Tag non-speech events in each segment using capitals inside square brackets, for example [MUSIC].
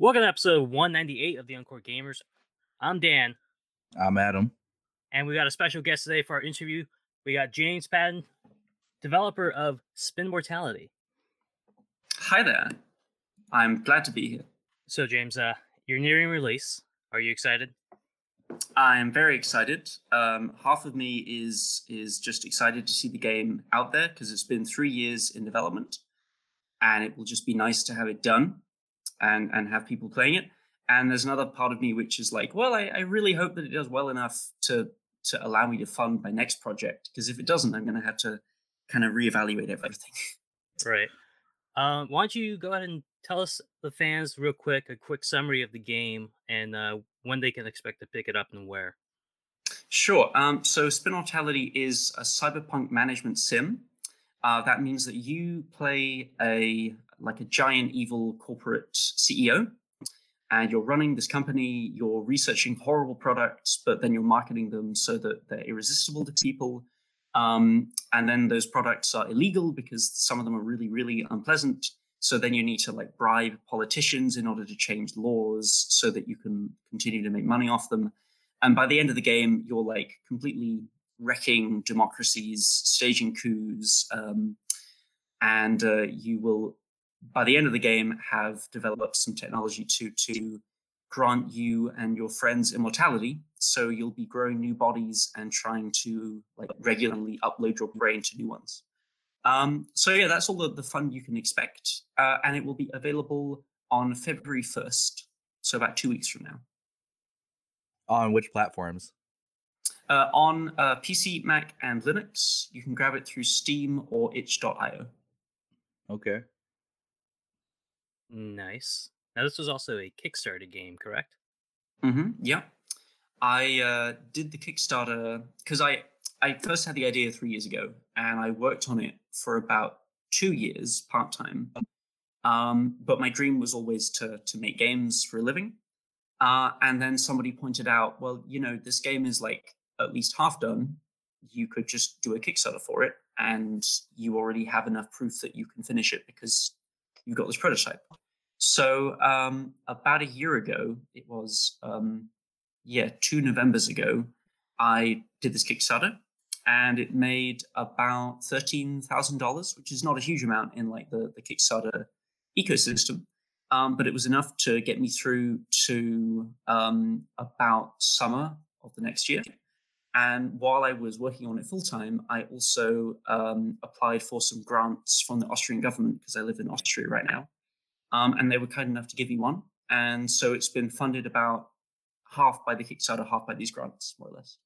Welcome to episode 198 of the Encore Gamers. I'm Dan, I'm Adam. and we got a special guest today for our interview. We got James Patton, developer of Spinnortality. Hi there. I'm glad to be here. So, James, uh, you're nearing release. Are you excited? I'm very excited. Um, half of me is is just excited to see the game out there because it's been three years in development, and it will just be nice to have it done, and and have people playing it. And there's another part of me which is like, well, I, I really hope that it does well enough to to allow me to fund my next project. Because if it doesn't, I'm going to have to kind of reevaluate everything. Right. Um, why don't you go ahead and tell us, the fans, real quick, a quick summary of the game and uh, when they can expect to pick it up and where. Sure. Um, so Spinnortality is a cyberpunk management sim. Uh, that means that you play a like a giant evil corporate CEO, and you're running this company. You're researching horrible products, but then you're marketing them so that they're irresistible to people. Um, and then those products are illegal because some of them are really, really unpleasant. So then you need to like bribe politicians in order to change laws so that you can continue to make money off them. And by the end of the game, you're like completely wrecking democracies, staging coups, um, and uh, you will, by the end of the game, have developed some technology to to grant you and your friends immortality. So you'll be growing new bodies and trying to like regularly upload your brain to new ones. Um, so yeah, that's all the, the fun you can expect, uh, and it will be available on February first, so about two weeks from now. On which platforms? Uh, on uh, PC, Mac, and Linux, you can grab it through Steam or itch.io. Okay. Nice. Now, this was also a Kickstarter game, correct? Mm-hmm. Yeah, I uh, did the Kickstarter because I I first had the idea three years ago, and I worked on it for about two years part time. Um, but my dream was always to to make games for a living. Uh, and then somebody pointed out, well, you know, this game is like at least half done. You could just do a Kickstarter for it, and you already have enough proof that you can finish it because you've got this prototype. So um, about a year ago, it was um, yeah, two Novembers ago, I did this Kickstarter, and it made about thirteen thousand dollars, which is not a huge amount in like the the Kickstarter ecosystem, um, but it was enough to get me through to um, about summer of the next year. And while I was working on it full time, I also um, applied for some grants from the Austrian government because I live in Austria right now, um, and they were kind enough to give me one. And so it's been funded about half by the Kickstarter, half by these grants, more or less.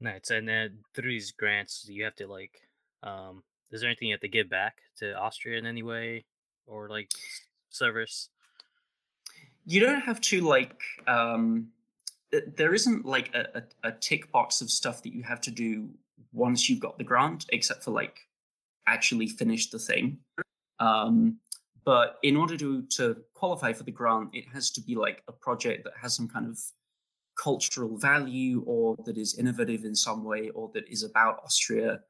Nice. And then through these grants, you have to like, um, is there anything you have to give back to Austria in any way or like service? you don't have to like um there isn't like a, a, a tick box of stuff that you have to do once you've got the grant except for like actually finish the thing um but in order to to qualify for the grant it has to be like a project that has some kind of cultural value or that is innovative in some way or that is about austria.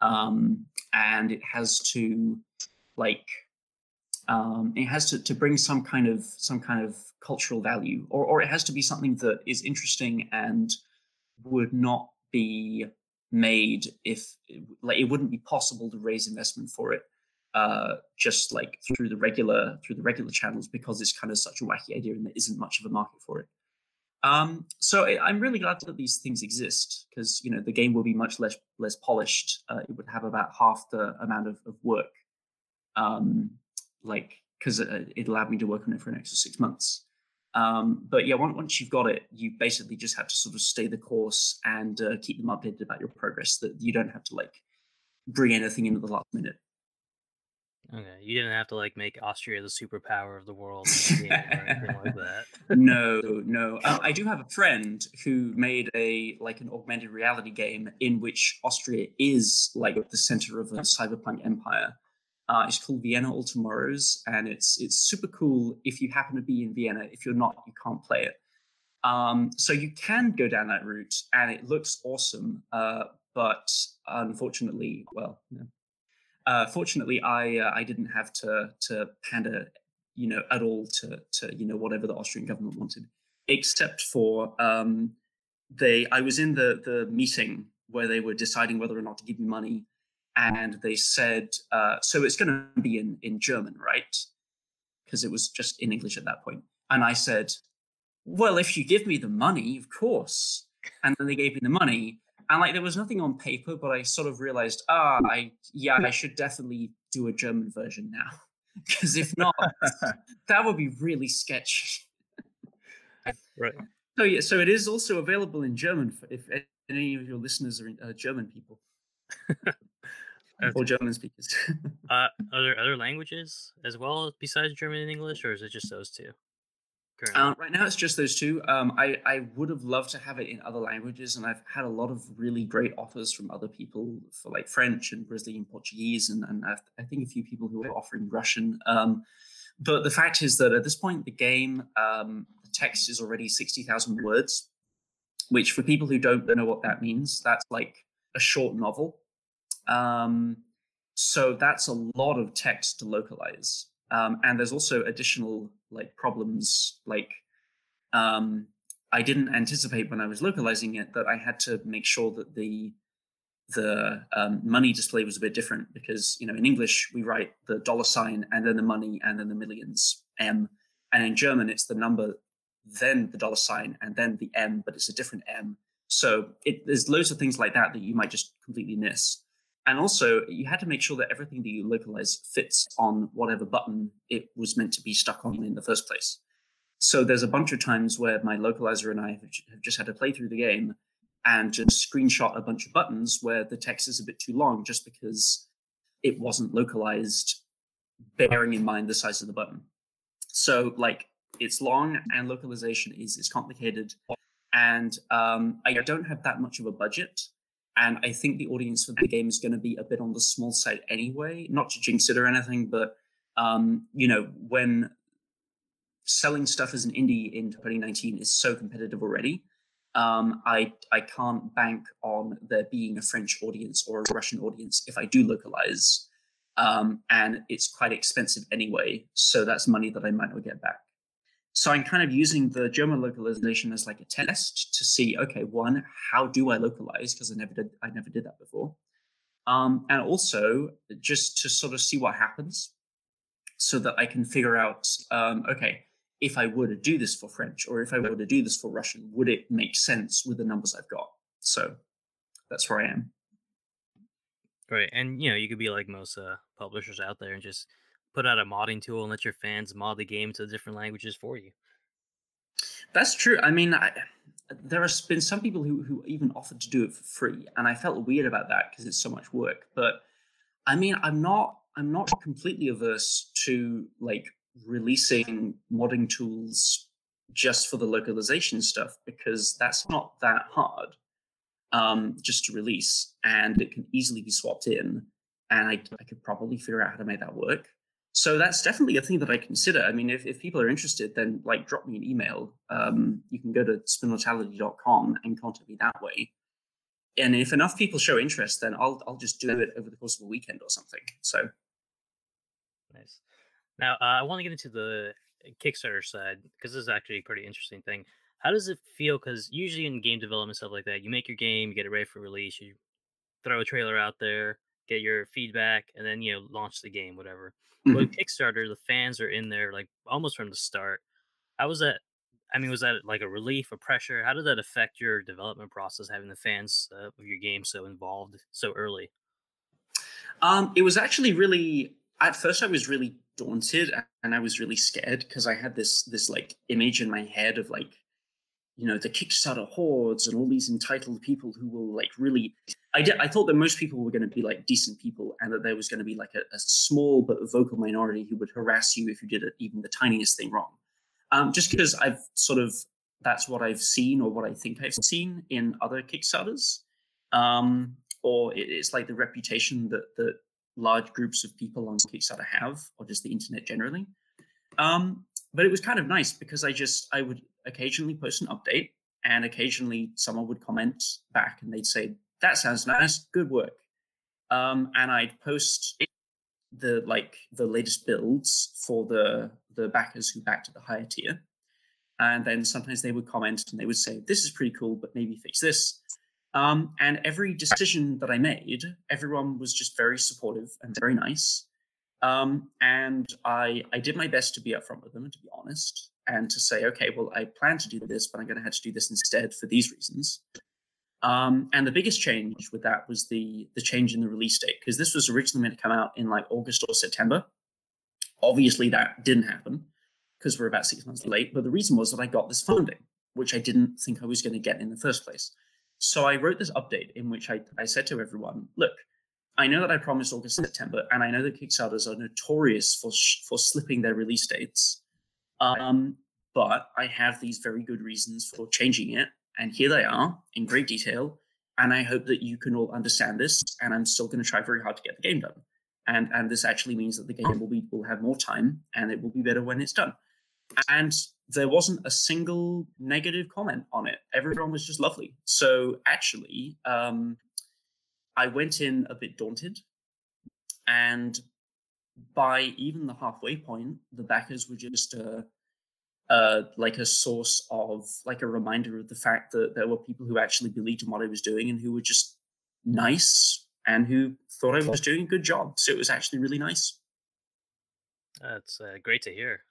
Um and it has to like um, it has to, to bring some kind of some kind of cultural value or, or it has to be something that is interesting and would not be made if like it wouldn't be possible to raise investment for it uh, just like through the regular through the regular channels because it's kind of such a wacky idea and there isn't much of a market for it um, so i'm really glad that these things exist because you know the game will be much less less polished uh, it would have about half the amount of, of work um, like because it, it allowed me to work on it for an extra six months. Um, but yeah, once, once you've got it, you basically just have to sort of stay the course and uh, keep them updated about your progress. That you don't have to like bring anything in at the last minute. Okay. You didn't have to like make Austria the superpower of the world or anything like that. [LAUGHS] no, no. Uh, I do have a friend who made a like an augmented reality game in which Austria is like the center of a cyberpunk empire. Uh, it's called Vienna All Tomorrows, and it's it's super cool if you happen to be in Vienna. If you're not, you can't play it. Um, so you can go down that route, and it looks awesome. Uh, but unfortunately, well. Uh, fortunately, I uh, I didn't have to to pander, you know, at all to to you know whatever the Austrian government wanted, except for um, they. I was in the the meeting where they were deciding whether or not to give me money, and they said, uh, "So it's going to be in in German, right?" Because it was just in English at that point, and I said, "Well, if you give me the money, of course." And then they gave me the money, and like there was nothing on paper, but I sort of realized, ah, I yeah, I should definitely do a German version now, [LAUGHS] because if not, [LAUGHS] that would be really sketchy. Right. So yeah, so it is also available in German for if any of your listeners are uh, German people [LAUGHS] or German speakers. Uh, are there other languages as well besides German and English, or is it just those two? Uh, right now, it's just those two. Um, I I would have loved to have it in other languages, and I've had a lot of really great offers from other people for like French and Brazilian Portuguese, and and I've, I think a few people who are offering Russian. Um, but the fact is that at this point, the game um, the text is already sixty thousand words, which for people who don't know what that means, that's like a short novel. Um, so that's a lot of text to localize. Um, and there's also additional like problems like um, I didn't anticipate when I was localizing it that I had to make sure that the the um, money display was a bit different because you know in English we write the dollar sign and then the money and then the millions M, and in German it's the number then the dollar sign and then the M, but it's a different M. So it, there's loads of things like that that you might just completely miss. And also, you had to make sure that everything that you localize fits on whatever button it was meant to be stuck on in the first place. So there's a bunch of times where my localizer and I have just had to play through the game and just screenshot a bunch of buttons where the text is a bit too long just because it wasn't localized, bearing in mind the size of the button. So, like, it's long and localization is is complicated, and um, I don't have that much of a budget and I think the audience for the game is going to be a bit on the small side anyway. Not to jinx it or anything, but um, you know, when selling stuff as an indie in 2019 is so competitive already, um, I I can't bank on there being a French audience or a Russian audience if I do localize, um, and it's quite expensive anyway. So that's money that I might not get back. So I'm kind of using the German localization as like a test to see, okay, one, how do I localize? Because I never did, I never did that before. Um, and also just to sort of see what happens, so that I can figure out, um, okay, if I were to do this for French or if I were to do this for Russian, would it make sense with the numbers I've got? So that's where I am. Right, and you know you could be like most uh, publishers out there and just put out a modding tool and let your fans mod the game to different languages for you. That's true. I mean, I, there has been some people who who even offered to do it for free, and I felt weird about that because it's so much work. But I mean, I'm not I'm not completely averse to like releasing modding tools just for the localization stuff because that's not that hard um, just to release, and it can easily be swapped in, and I, I could probably figure out how to make that work so that's definitely a thing that I consider. I mean, if, if people are interested, then like drop me an email. Um, you can go to spinnortality.com and contact me that way. And if enough people show interest, then I'll I'll just do it over the course of a weekend or something. So nice. Now uh, I want to get into the Kickstarter side because this is actually a pretty interesting thing. How does it feel? Because usually in game development stuff like that, you make your game, you get it ready for release, you throw a trailer out there, get your feedback, and then you know launch the game, whatever. Mm-hmm. With Kickstarter, the fans are in there like almost from the start. How was that? I mean, was that like a relief, a pressure? How did that affect your development process, having the fans uh, of your game so involved so early? Um, it was actually really. At first, I was really daunted and I was really scared because I had this this like image in my head of like you know the Kickstarter hordes and all these entitled people who will like really. I. I thought that most people were going to be like decent people, and that there was going to be like a, a, small but vocal minority who would harass you if you did even the tiniest thing wrong. Um, just because I've sort of that's what I've seen or what I think I've seen in other Kickstarters, um, or it, it's like the reputation that that large groups of people on Kickstarter have, or just the internet generally. Um, but it was kind of nice because I just I would occasionally post an update, and occasionally someone would comment back and they'd say, "That sounds nice, good work," um, and I'd post the like the latest builds for the the backers who backed at the higher tier. And then sometimes they would comment and they would say, This is pretty cool, but maybe fix this. Um, and every decision that I made, everyone was just very supportive and very nice. Um, and I, I did my best to be upfront with them and to be honest and to say, okay, well, I plan to do this, but I'm going to have to do this instead for these reasons. Um, and the biggest change with that was the the change in the release date because this was originally meant to come out in like August or September. Obviously, that didn't happen because we're about six months late. But the reason was that I got this funding, which I didn't think I was going to get in the first place. So I wrote this update in which I, I said to everyone, look, I know that I promised August, September, and I know that Kickstarters are notorious for sh- for slipping their release dates. Um, but I have these very good reasons for changing it, and here they are in great detail. And I hope that you can all understand this. And I'm still going to try very hard to get the game done. And and this actually means that the game will be will have more time, and it will be better when it's done. And there wasn't a single negative comment on it. Everyone was just lovely. So actually, um, I went in a bit daunted, and by even the halfway point, the backers were just uh, uh, like a source of like a reminder of the fact that there were people who actually believed in what I was doing and who were just nice and who thought I was doing a good job. So it was actually really nice. That's uh, great to hear.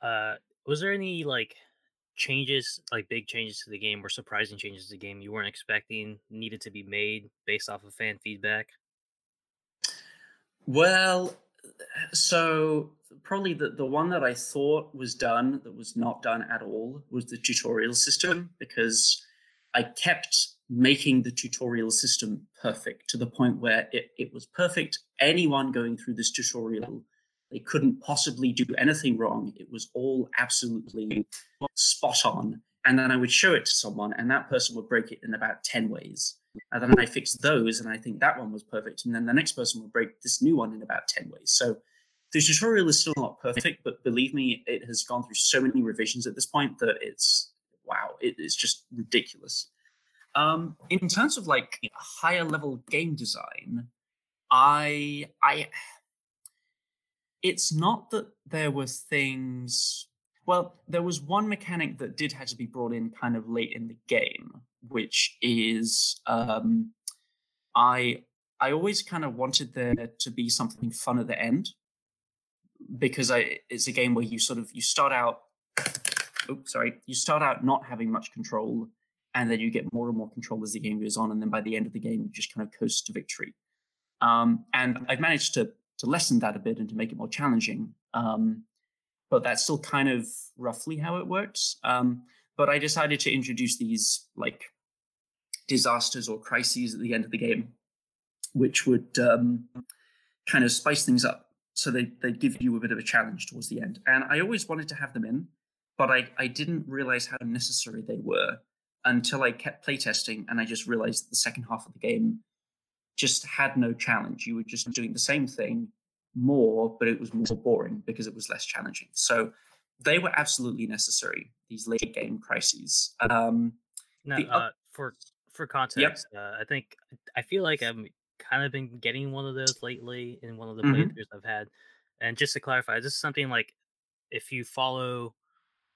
Uh, was there any like changes, like big changes to the game or surprising changes to the game you weren't expecting needed to be made based off of fan feedback? Well, so probably the, the one that I thought was done that was not done at all was the tutorial system because I kept making the tutorial system perfect to the point where it, it was perfect. Anyone going through this tutorial, they couldn't possibly do anything wrong. It was all absolutely spot on. And then I would show it to someone, and that person would break it in about 10 ways. And then I fixed those, and I think that one was perfect. And then the next person would break this new one in about 10 ways. So the tutorial is still not perfect, but believe me, it has gone through so many revisions at this point that it's wow, it is just ridiculous. Um, in terms of like higher level game design, I I it's not that there were things well, there was one mechanic that did have to be brought in kind of late in the game, which is um, I I always kind of wanted there to be something fun at the end because I it's a game where you sort of you start out oops sorry you start out not having much control and then you get more and more control as the game goes on and then by the end of the game you just kind of coast to victory. Um, and I've managed to to lessen that a bit and to make it more challenging. Um, but that's still kind of roughly how it works um, but I decided to introduce these like disasters or crises at the end of the game which would um, kind of spice things up so they they give you a bit of a challenge towards the end. And I always wanted to have them in, but I I didn't realize how necessary they were until I kept playtesting, and I just realized that the second half of the game just had no challenge. You were just doing the same thing more, but it was more boring because it was less challenging. So they were absolutely necessary. These late game crises. Um, no, uh, for for context, yep. uh, I think I feel like I'm kind of been getting one of those lately in one of the mm-hmm. playthroughs I've had. And just to clarify, this is something like if you follow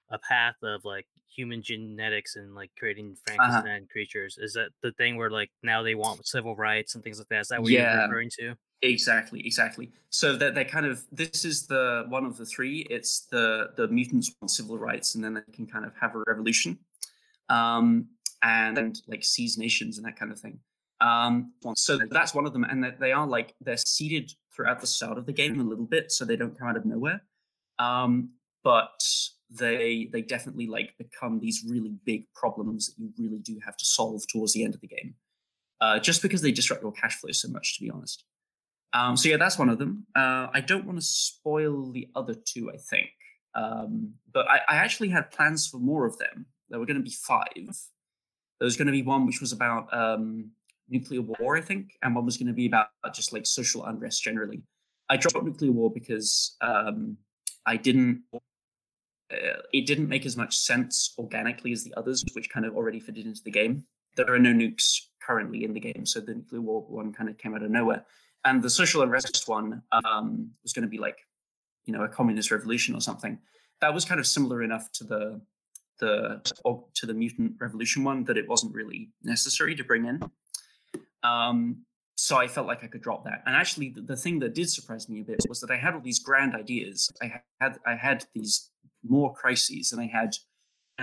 a path of like human genetics and like creating uh-huh. Frankenstein uh-huh. creatures, is that the thing where like now they want civil rights and things like that? Is that what yeah. you're referring to? Exactly, exactly. So that they kind of this is the one of the three. It's the the mutants want civil rights, and then they can kind of have a revolution, um, and, and like seize nations and that kind of thing. Um, so that's one of them, and they are like they're seeded throughout the start of the game a little bit, so they don't come out of nowhere. Um, but they they definitely like become these really big problems that you really do have to solve towards the end of the game, uh, just because they disrupt your cash flow so much. To be honest, um, so yeah, that's one of them. Uh, I don't want to spoil the other two. I think, um, but I, I actually had plans for more of them. There were going to be five. There was going to be one which was about um, nuclear war, I think, and one was going to be about just like social unrest generally. I dropped nuclear war because um, I didn't. Uh, it didn't make as much sense organically as the others, which kind of already fitted into the game. There are no nukes currently in the game, so the nuclear war one kind of came out of nowhere. And the social unrest one um, was going to be like you know a communist revolution or something. That was kind of similar enough to the the to the mutant revolution one that it wasn't really necessary to bring in. Um, so I felt like I could drop that. And actually, the, the, thing that did surprise me a bit was that I had all these grand ideas. I had I had these more crises, and I had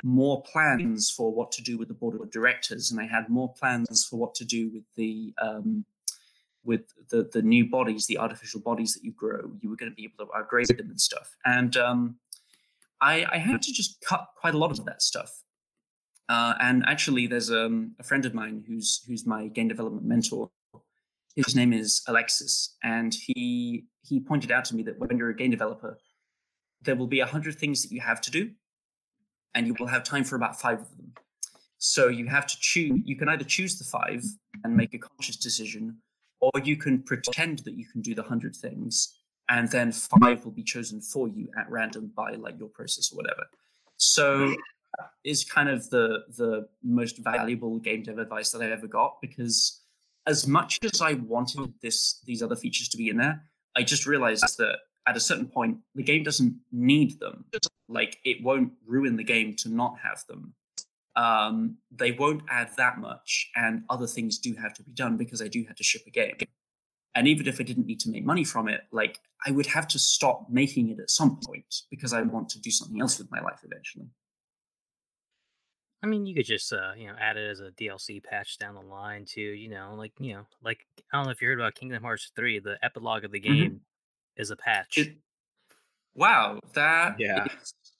more plans for what to do with the board of directors, and I had more plans for what to do with the um, with the the new bodies, the artificial bodies that you grow. You were going to be able to upgrade them and stuff. And um, I, I had to just cut quite a lot of that stuff. Uh, and actually, there's um, a friend of mine who's who's my game development mentor. His name is Alexis, and he he pointed out to me that when you're a game developer, there will be a hundred things that you have to do, and you will have time for about five of them. So you have to choose. You can either choose the five and make a conscious decision, or you can pretend that you can do the hundred things, and then five will be chosen for you at random by like your process or whatever. So uh, is kind of the the most valuable game dev advice that I ever got because as much as I wanted this these other features to be in there, I just realized that at a certain point the game doesn't need them. Like it won't ruin the game to not have them. Um, they won't add that much, and other things do have to be done because I do have to ship a game. And even if I didn't need to make money from it, like I would have to stop making it at some point because I want to do something else with my life eventually. I mean, you could just uh, you know add it as a DLC patch down the line too. You know, like you know, like I don't know if you heard about Kingdom Hearts three. The epilogue of the mm-hmm. game mm-hmm. is a patch. It, wow, that yeah,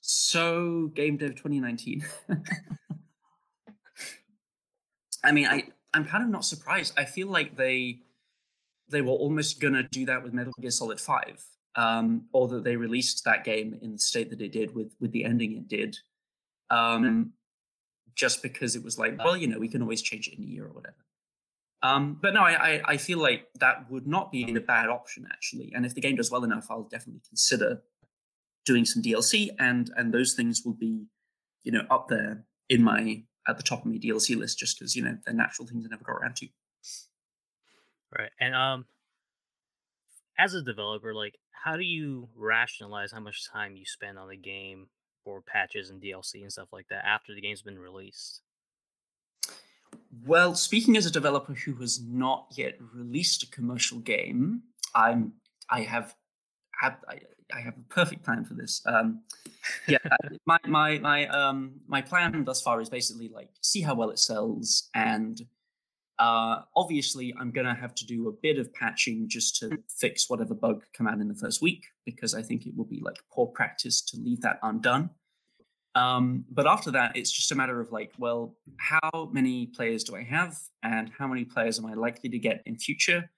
so game dev 2019. [LAUGHS] I mean, I I'm kind of not surprised. I feel like they they were almost gonna do that with Metal Gear Solid Five, um, or that they released that game in the state that it did with with the ending it did. Um, just because it was like, well, you know, we can always change it in a year or whatever. Um, but no, I, I, I feel like that would not be a bad option actually. And if the game does well enough, I'll definitely consider doing some DLC, and and those things will be, you know, up there in my at the top of my DLC list, just because you know they're natural things I never got around to. Right, and um, as a developer, like, how do you rationalize how much time you spend on the game for patches and DLC and stuff like that after the game's been released? Well, speaking as a developer who has not yet released a commercial game, I'm I have have I, I have a perfect plan for this. Um, yeah, uh, [LAUGHS] my my my um my plan thus far is basically like see how well it sells and uh, obviously, I'm to have to do a bit of patching just to fix whatever bug come out in the first week because I think it will be like poor practice to leave that undone. Um, but after that, it's just a matter of like, well, how many players do I have, and how many players am I likely to get in future,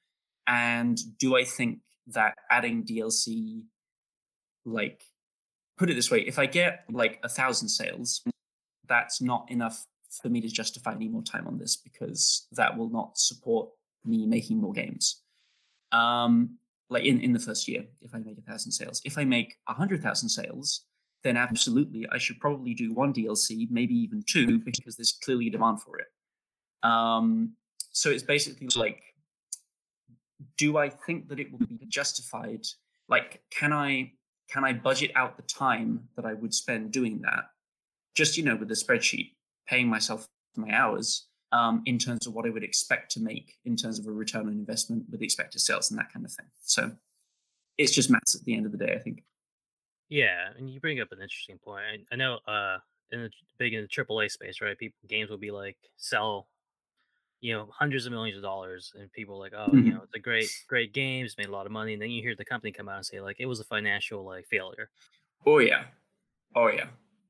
and do I think that adding DLC, like, put it this way, if I get like a thousand sales, that's not enough for me to justify any more time on this because that will not support me making more games. Um, like in, in the first year, if I make a thousand sales. If I make a hundred thousand sales, then absolutely I should probably do one DLC, maybe even two, because there's clearly a demand for it. Um, so it's basically like, do I think that it will be justified? Like, can I can I budget out the time that I would spend doing that? Just you know, with the spreadsheet, paying myself my hours um, in terms of what I would expect to make in terms of a return on investment with expected sales and that kind of thing. So it's just maths at the end of the day, I think. Yeah, and you bring up an interesting point. I, I know uh in the big in the AAA space, right? People games will be like sell, you know, hundreds of millions of dollars, and people like, oh, mm-hmm. you know, it's a great, great games made a lot of money, and then you hear the company come out and say like it was a financial like failure. Oh yeah, oh yeah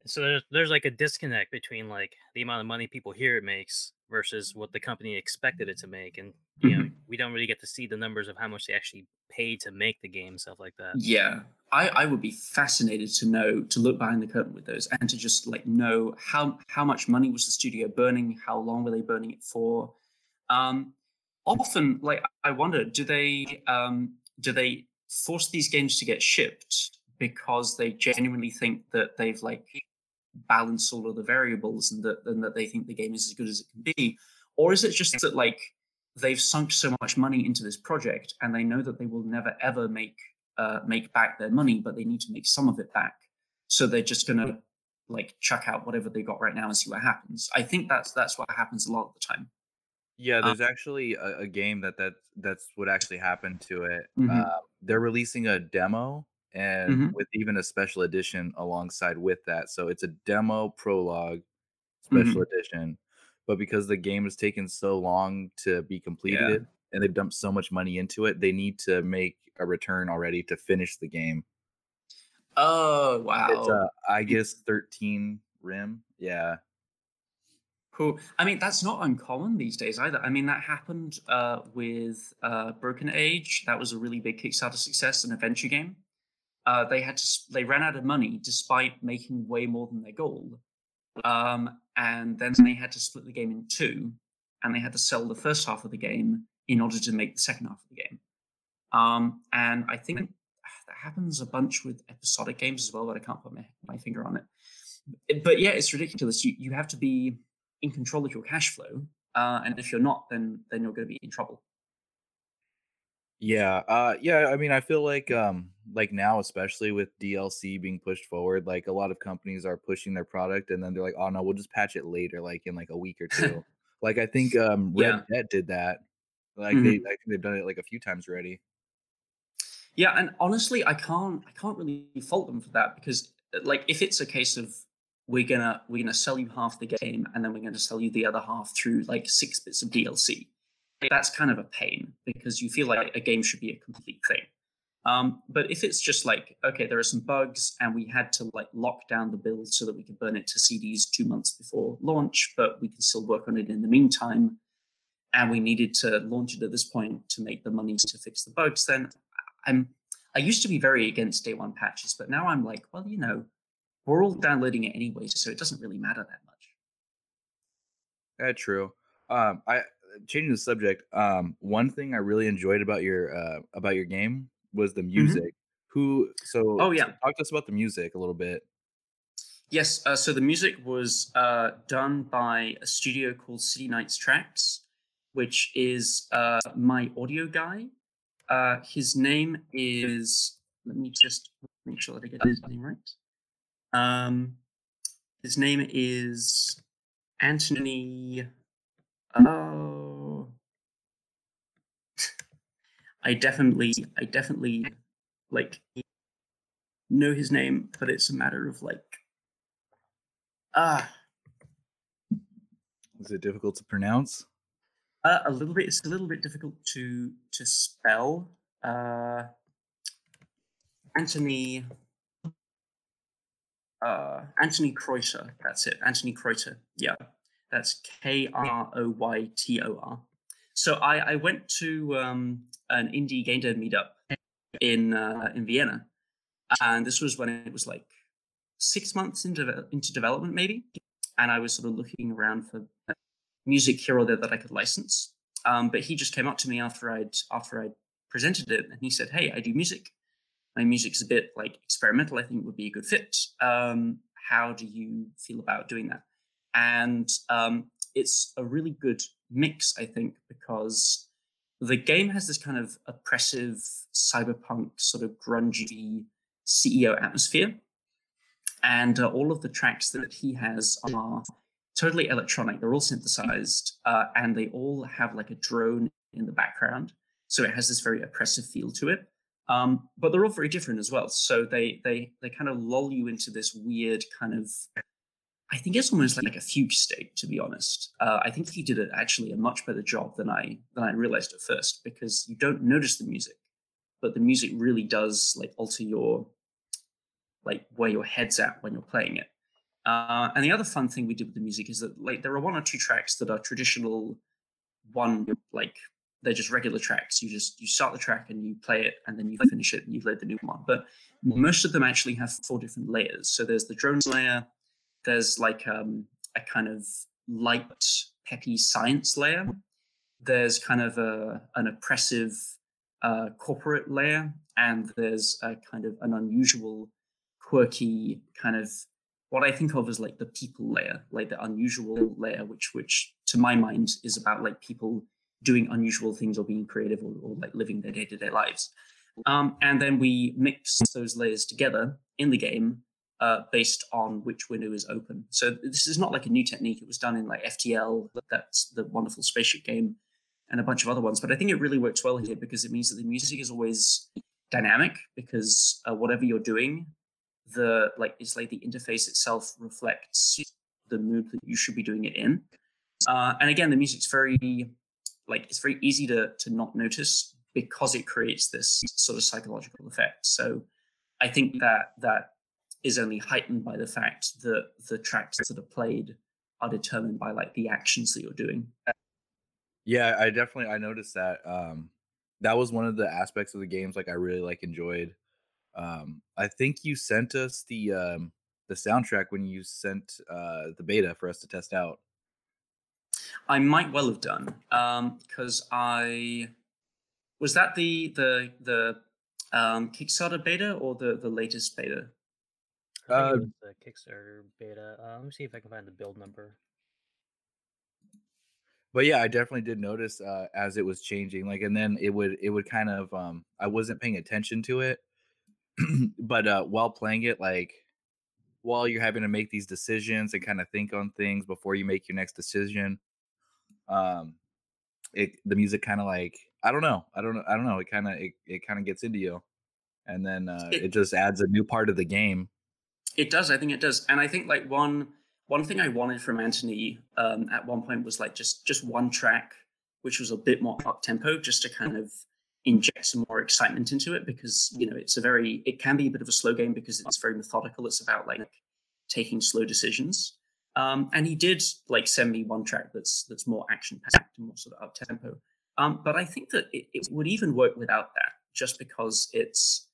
so there's there's like a disconnect between like the amount of money people hear it makes versus what the company expected it to make and you know mm-hmm. we don't really get to see the numbers of how much they actually paid to make the game stuff like that yeah i i would be fascinated to know to look behind the curtain with those and to just like know how how much money was the studio burning how long were they burning it for um often like i wonder do they um do they force these games to get shipped because they genuinely think that they've like balanced all of the variables and that and that they think the game is as good as it can be or is it just that like they've sunk so much money into this project and they know that they will never ever make uh, make back their money, but they need to make some of it back. So they're just gonna like chuck out whatever they got right now and see what happens. I think that's that's what happens a lot of the time. Yeah, Uh, there's actually a, a game that that that's what actually happened to it. Mhm. Uh, they're releasing a demo and Mhm. with even a special edition alongside with that. So it's a demo prologue Mm-hmm. special edition. But because the game has taken so long to be completed and they've dumped so much money into it, they need to make a return already to finish the game. Oh It's wow, uh, I guess 13 rim. Yeah. Cool. I mean, that's not uncommon these days either. I mean, that happened uh, with uh, Broken Age. That was a really big Kickstarter success, an adventure game. Uh, they had to they ran out of money despite making way more than their goal, um, and then they had to split the game in two, and they had to sell the first half of the game in order to make the second half of the game. Um, and I think [SIGHS] that happens a bunch with episodic games as well, but I can't put my, my finger on it. But yeah, it's ridiculous. You you have to be in control of your cash flow, uh, and if you're not, then then you're going to be in trouble. Yeah, uh yeah, I mean I feel like um like now especially with DLC being pushed forward, like a lot of companies are pushing their product and then they're like, "Oh no, we'll just patch it later like in like a week or two." [LAUGHS] like I think um Red Dead did that. Like Mhm. they I think they've done it like a few times already. Yeah, and honestly, I can't I can't really fault them for that because like if it's a case of we're gonna we're gonna sell you half the game and then we're gonna sell you the other half through like six bits of DLC, that's kind of a pain because you feel like a game should be a complete thing. Um, but if it's just like okay, there are some bugs and we had to like lock down the build so that we could burn it to CDs two months before launch, but we can still work on it in the meantime, and we needed to launch it at this point to make the money to fix the bugs, then I'm I used to be very against day one patches, but now I'm like, well, you know, we're all downloading it anyway, so it doesn't really matter that much. Yeah, true. Um I changing the subject, um one thing I really enjoyed about your uh about your game was the music. Who so Mm-hmm. Oh, so yeah. talk to us about the music a little bit. Yes, uh, so the music was uh, done by a studio called City Nights Tracks, which is uh, my audio guy. Uh, his name is, let me just make sure that I get his name right. Um, his name is Anthony. Oh. I definitely, I definitely like know his name, but it's a matter of like Ah, Is it difficult to pronounce? uh, a little bit. It's a little bit difficult to to spell. Uh, Anthony. Uh, Anthony Kroytor. That's it. Anthony Kroytor. Yeah, that's K R O Y T O R. So I I went to um, an indie game dev meetup in uh, in Vienna, and this was when it was like six months into into development maybe, and I was sort of looking around for music here or there that I could license. Um, but he just came up to me after I'd after I'd presented it, and he said, "Hey, I do music. My music's a bit like experimental. I think would be a good fit. Um, how do you feel about doing that?" And um, it's a really good mix, I think, because the game has this kind of oppressive cyberpunk sort of grungy CEO atmosphere and uh, all of the tracks that he has are totally electronic. They're all synthesized, uh, and they all have like a drone in the background, so it has this very oppressive feel to it. Um, but they're all very different as well. So they they they kind of lull you into this weird kind of. I think it's almost like a fugue state, to be honest. Uh, I think he did it actually a much better job than I than I realized at first because you don't notice the music, but the music really does like alter your like where your head's at when you're playing it. Uh, and the other fun thing we did with the music is that like there are one or two tracks that are traditional one like they're just regular tracks. You just you start the track and you play it and then you finish it and you load the new one. But most of them actually have four different layers. So there's the drones layer, there's like um, a kind of light peppy science layer. There's kind of a an oppressive uh, corporate layer, and there's a kind of an unusual quirky kind of what I think of as like the people layer, like the unusual layer, which which to my mind is about like people doing unusual things or being creative or, or like living their day to day lives. Um, and then we mix those layers together in the game uh, based on which window is open. So this is not like a new technique. It was done in like FTL, that's the wonderful spaceship game, and a bunch of other ones. But I think it really works well here because it means that the music is always dynamic because uh, whatever you're doing, the like it's like the interface itself reflects the mood that you should be doing it in. Uh, and again, the music's very like it's very easy to to not notice because it creates this sort of psychological effect. So I think that that is only heightened by the fact that the tracks that are played are determined by like the actions that you're doing. Yeah, I definitely I noticed that. Um, that was one of the aspects of the games like I really like enjoyed. Um, I think you sent us the um, the soundtrack when you sent uh, the beta for us to test out. I might well have done because um, I was that the the the um, Kickstarter beta or the the latest beta. I think uh, it was the Kickstarter beta. Uh, let me see if I can find the build number. But yeah, I definitely did notice uh, as it was changing. Like, and then it would it would kind of um, I wasn't paying attention to it, [CLEARS THROAT] but uh, while playing it, like while you're having to make these decisions and kind of think on things before you make your next decision, um, it the music kind of like I don't know, I don't know, I don't know. It kind of it, it kind of gets into you, and then uh, it, it just adds a new part of the game. It does. I think it does, and I think like one one thing I wanted from Anthony um, at one point was like just just one track, which was a bit more up tempo, just to kind of inject some more excitement into it because you know it's a very it can be a bit of a slow game because it's very methodical. It's about like taking slow decisions. Um, and he did like send me one track that's that's more action packed and more sort of up tempo. Um, but I think that it, it would even work without that, just because it's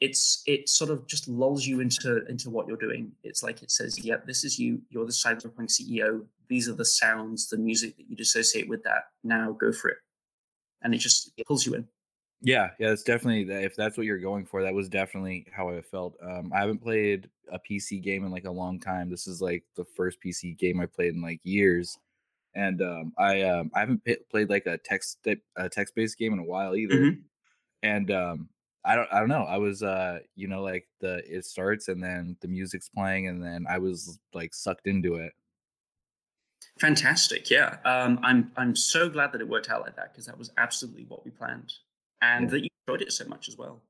it's it sort of just lulls you into into what you're doing. It's like it says, "Yeah, this is you. You're the cyberpunk CEO. These are the sounds, the music that you'd associate with that. Now go for it." And it just it pulls you in. Yeah, yeah, it's definitely if that's what you're going for. That was definitely how I felt. Um, I haven't played a PC game in like a long time. This is like the first PC game I played in like years, and um, I um, I haven't p- played like a text a text based game in a while either. Mm-hmm. And um, I don't I don't know. I was uh you know like the it starts and then the music's playing and then I was like sucked into it. Fantastic. Yeah. Um I'm I'm so glad that it worked out like that because that was absolutely what we planned and yeah. that you enjoyed it so much as well.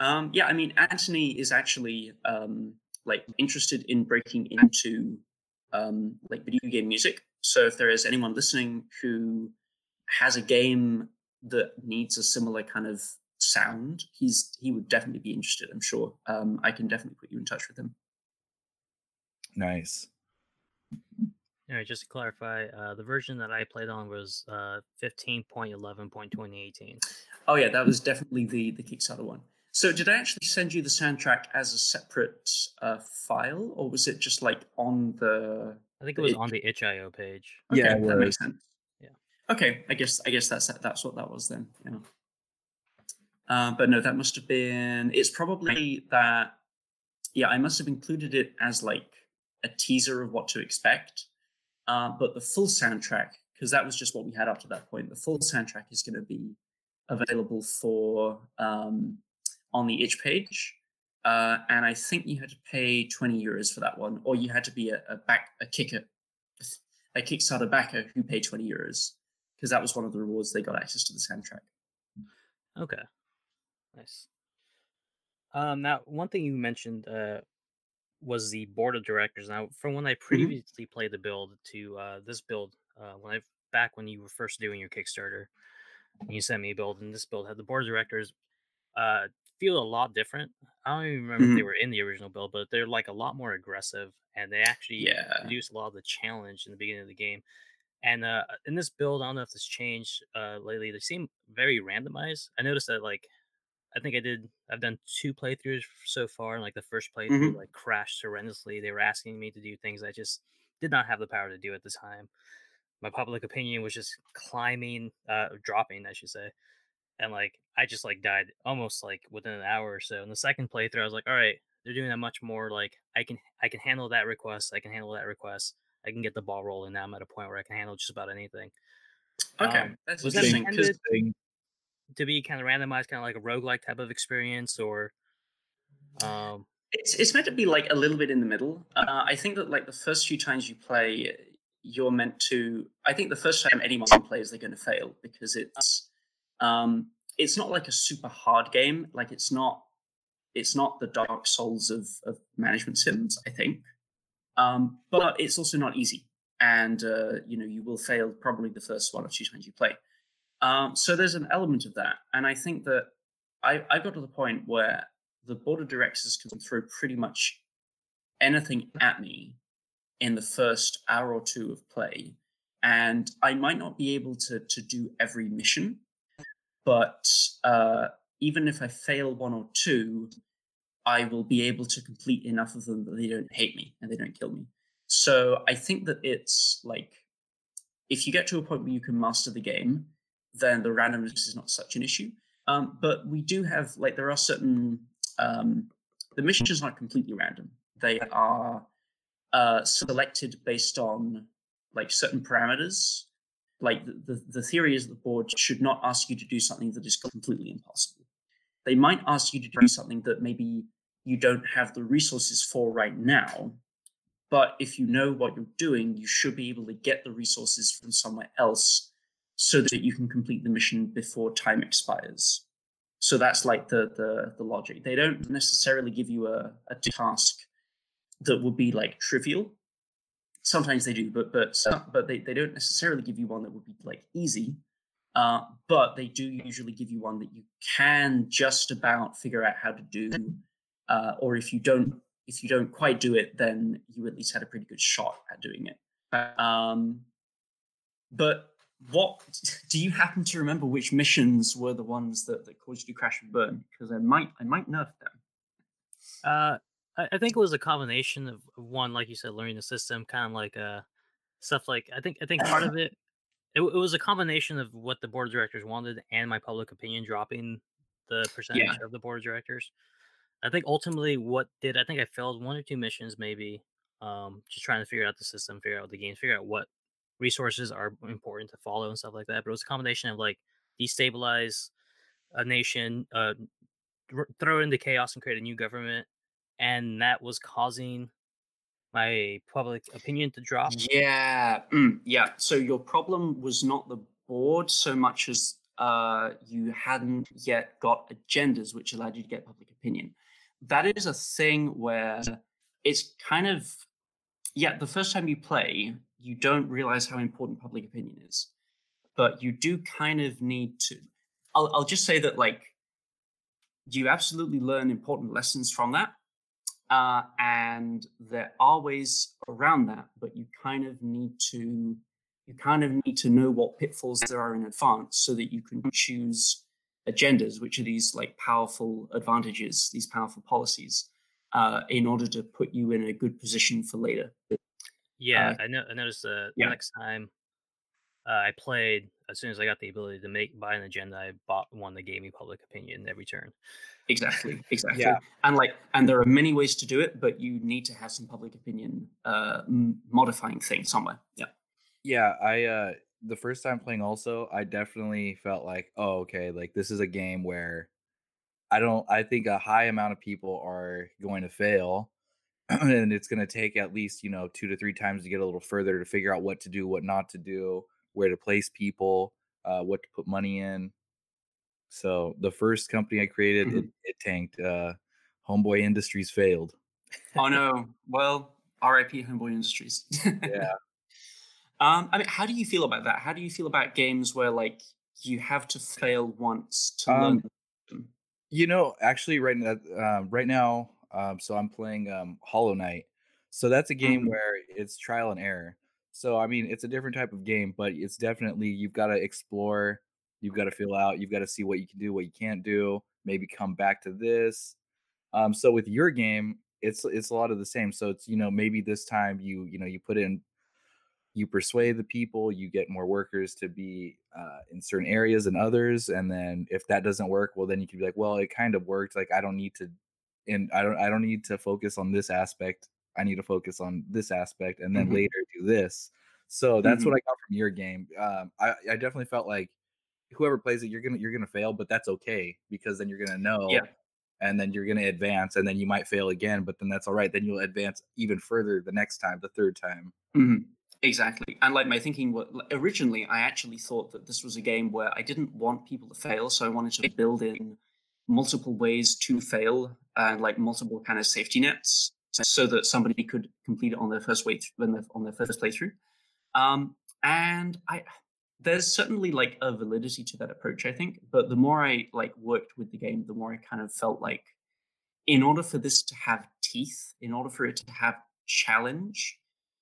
Um yeah, I mean Anthony is actually um like interested in breaking into um like video game music. So if there is anyone listening who has a game that needs a similar kind of sound, he's he would definitely be interested. I'm sure. Um, I can definitely put you in touch with him. Nice. All right, just to clarify, uh, the version that I played on was uh, 15.11.2018. Oh yeah, that was definitely the the Kickstarter one. So did I actually send you the soundtrack as a separate uh, file, or was it just like on the? I think it was on the itch.io page. Okay, yeah, that makes sense. Yeah. Okay, I guess I guess that's that's what that was then. Yeah. Uh, but no, that must have been. It's probably that. Yeah, I must have included it as like a teaser of what to expect. Uh, but the full soundtrack, because that was just what we had up to that point, the full soundtrack is going to be available for um, on the itch page. Uh, and I think you had to pay 20 euros for that one, or you had to be a, a back a kicker, a Kickstarter backer who paid 20 euros, because that was one of the rewards they got access to the soundtrack. Okay. Nice. Um, now, one thing you mentioned uh, was the board of directors. Now, from when I mm-hmm. previously mm-hmm. played the build to uh, this build, uh, when I back when you were first doing your Kickstarter, you sent me a build, and this build had the board of directors uh, feel a lot different. I don't even remember mm-hmm. if they mm-hmm. were in the original build, but they're like a lot more aggressive, and they actually yeah. reduce a lot of the challenge in the beginning of the game. And uh, in this build, I don't know if this changed uh, lately. They seem very randomized. I noticed that like I think I did. I've done two playthroughs so far, and like the first playthrough, mm-hmm. like crashed horrendously. They were asking me to do things I just did not have the power to do at the time. My public opinion was just climbing, uh, dropping, I should say, and like I just like died almost like within an hour or so. In the second playthrough, I was like, all right, they're doing that much more. Like I can, I can handle that request. I can handle that request. I can get the ball rolling. Now I'm at a point where I can handle just about anything. Okay, um, that's was interesting. That intended, to be kind of randomized, kind of like a roguelike type of experience, or um, it's it's meant to be like a little bit in the middle. Uh, I think that like the first few times you play, you're meant to. I think the first time anyone plays, they're going to fail because it's um, it's not like a super hard game. Like it's not it's not the Dark Souls of of management sims. I think, um, but it's also not easy, and uh, you know you will fail probably the first one or two times you play. Um, so there's an element of that, and I think that I I got to the point where the board of directors can throw pretty much anything at me in the first hour or two of play and i might not be able to to do every mission but uh, even if i fail one or two i will be able to complete enough of them that they don't hate me and they don't kill me so i think that it's like if you get to a point where you can master the game then the randomness is not such an issue um, but we do have like there are certain um, the missions aren't completely random. They are uh, selected based on like certain parameters. Like the, the, the theory is the board should not ask you to do something that is completely impossible. They might ask you to do something that maybe you don't have the resources for right now. But if you know what you're doing, you should be able to get the resources from somewhere else so that you can complete the mission before time expires. So that's like the the the logic. They don't necessarily give you a, a task that would be like trivial. Sometimes they do, but but but they, they don't necessarily give you one that would be like easy. Uh, but they do usually give you one that you can just about figure out how to do. Uh, or if you don't if you don't quite do it, then you at least had a pretty good shot at doing it. Um, but what do you happen to remember which missions were the ones that, that caused you to crash and burn? Because I might I might know them. Uh, I, I think it was a combination of one, like you said, learning the system, kind of like uh stuff like I think I think part of [LAUGHS] it, it, it was a combination of what the board of directors wanted and my public opinion dropping the percentage yeah. of the board of directors. I think ultimately what did I think I failed one or two missions maybe, um, just trying to figure out the system, figure out the game, figure out what resources are important to follow and stuff like that. But it was a combination of like destabilize a nation, uh, throw it into chaos and create a new government, and that was causing my public opinion to drop. Yeah, mm, yeah. So your problem was not the board so much as uh, you hadn't yet got agendas which allowed you to get public opinion. That is a thing where it's kind of yeah. The first time you play, you don't realize how important public opinion is. But you do kind of need to. I'll, I'll just say that, like, you absolutely learn important lessons from that. Uh, and there are ways around that, but you kind of need to you kind of need to know what pitfalls there are in advance so that you can choose agendas, which are these like powerful advantages, these powerful policies, uh, in order to put you in a good position for later. Yeah, uh, I know. I noticed the next time uh, I played, as soon as I got the ability to make buy an agenda, I bought one that gave me public opinion every turn. Exactly, [LAUGHS] exactly. yeah. And like, and there are many ways to do it, but you need to have some public opinion uh, modifying thing somewhere. Yeah. Yeah, I uh the first time playing also, I definitely felt like, oh, okay, like this is a game where I don't I think a high amount of people are going to fail [CLEARS THROAT] and it's going to take at least you know two to three times to get a little further to figure out what to do what not to do where to place people uh, what to put money in so the first company i created mm-hmm. it, it, tanked uh, homeboy industries failed oh [LAUGHS] no well rip homeboy industries yeah [LAUGHS] um i mean how do you feel about that how do you feel about games where like you have to fail once to um, learn you know actually right now uh, right now um, so I'm playing um, Hollow Knight. So that's a game mm-hmm. where it's trial and error. So I mean, it's a different type of game, but it's definitely you've got to explore, you've got to feel out, you've got to see what you can do, what you can't do, maybe come back to this. Um, so with your game, it's it's a lot of the same. So it's you know maybe this time you you know you put in you persuade the people you get more workers to be uh, in certain areas and others and then if that doesn't work well then you can be like well it kind of worked like i don't need to and I don't I don't need to focus on this aspect. I need to focus on this aspect and then mm-hmm. later do this. So that's mm-hmm. what I got from your game. Um, I, I definitely felt like whoever plays it, you're gonna you're gonna fail, but that's okay because then you're gonna know. Yeah. And then you're gonna advance, and then you might fail again, but then that's all right. Then you'll advance even further the next time, the third time. Mhm. Exactly. And like my thinking was originally, I actually thought that this was a game where I didn't want people to fail, so I wanted to build in multiple ways to fail and like multiple kind of safety nets, so that somebody could complete it on their first way when they're on their first playthrough. Um, and I, there's certainly like a validity to that approach, I think. But the more I like worked with the game, the more I kind of felt like, in order for this to have teeth, in order for it to have challenge,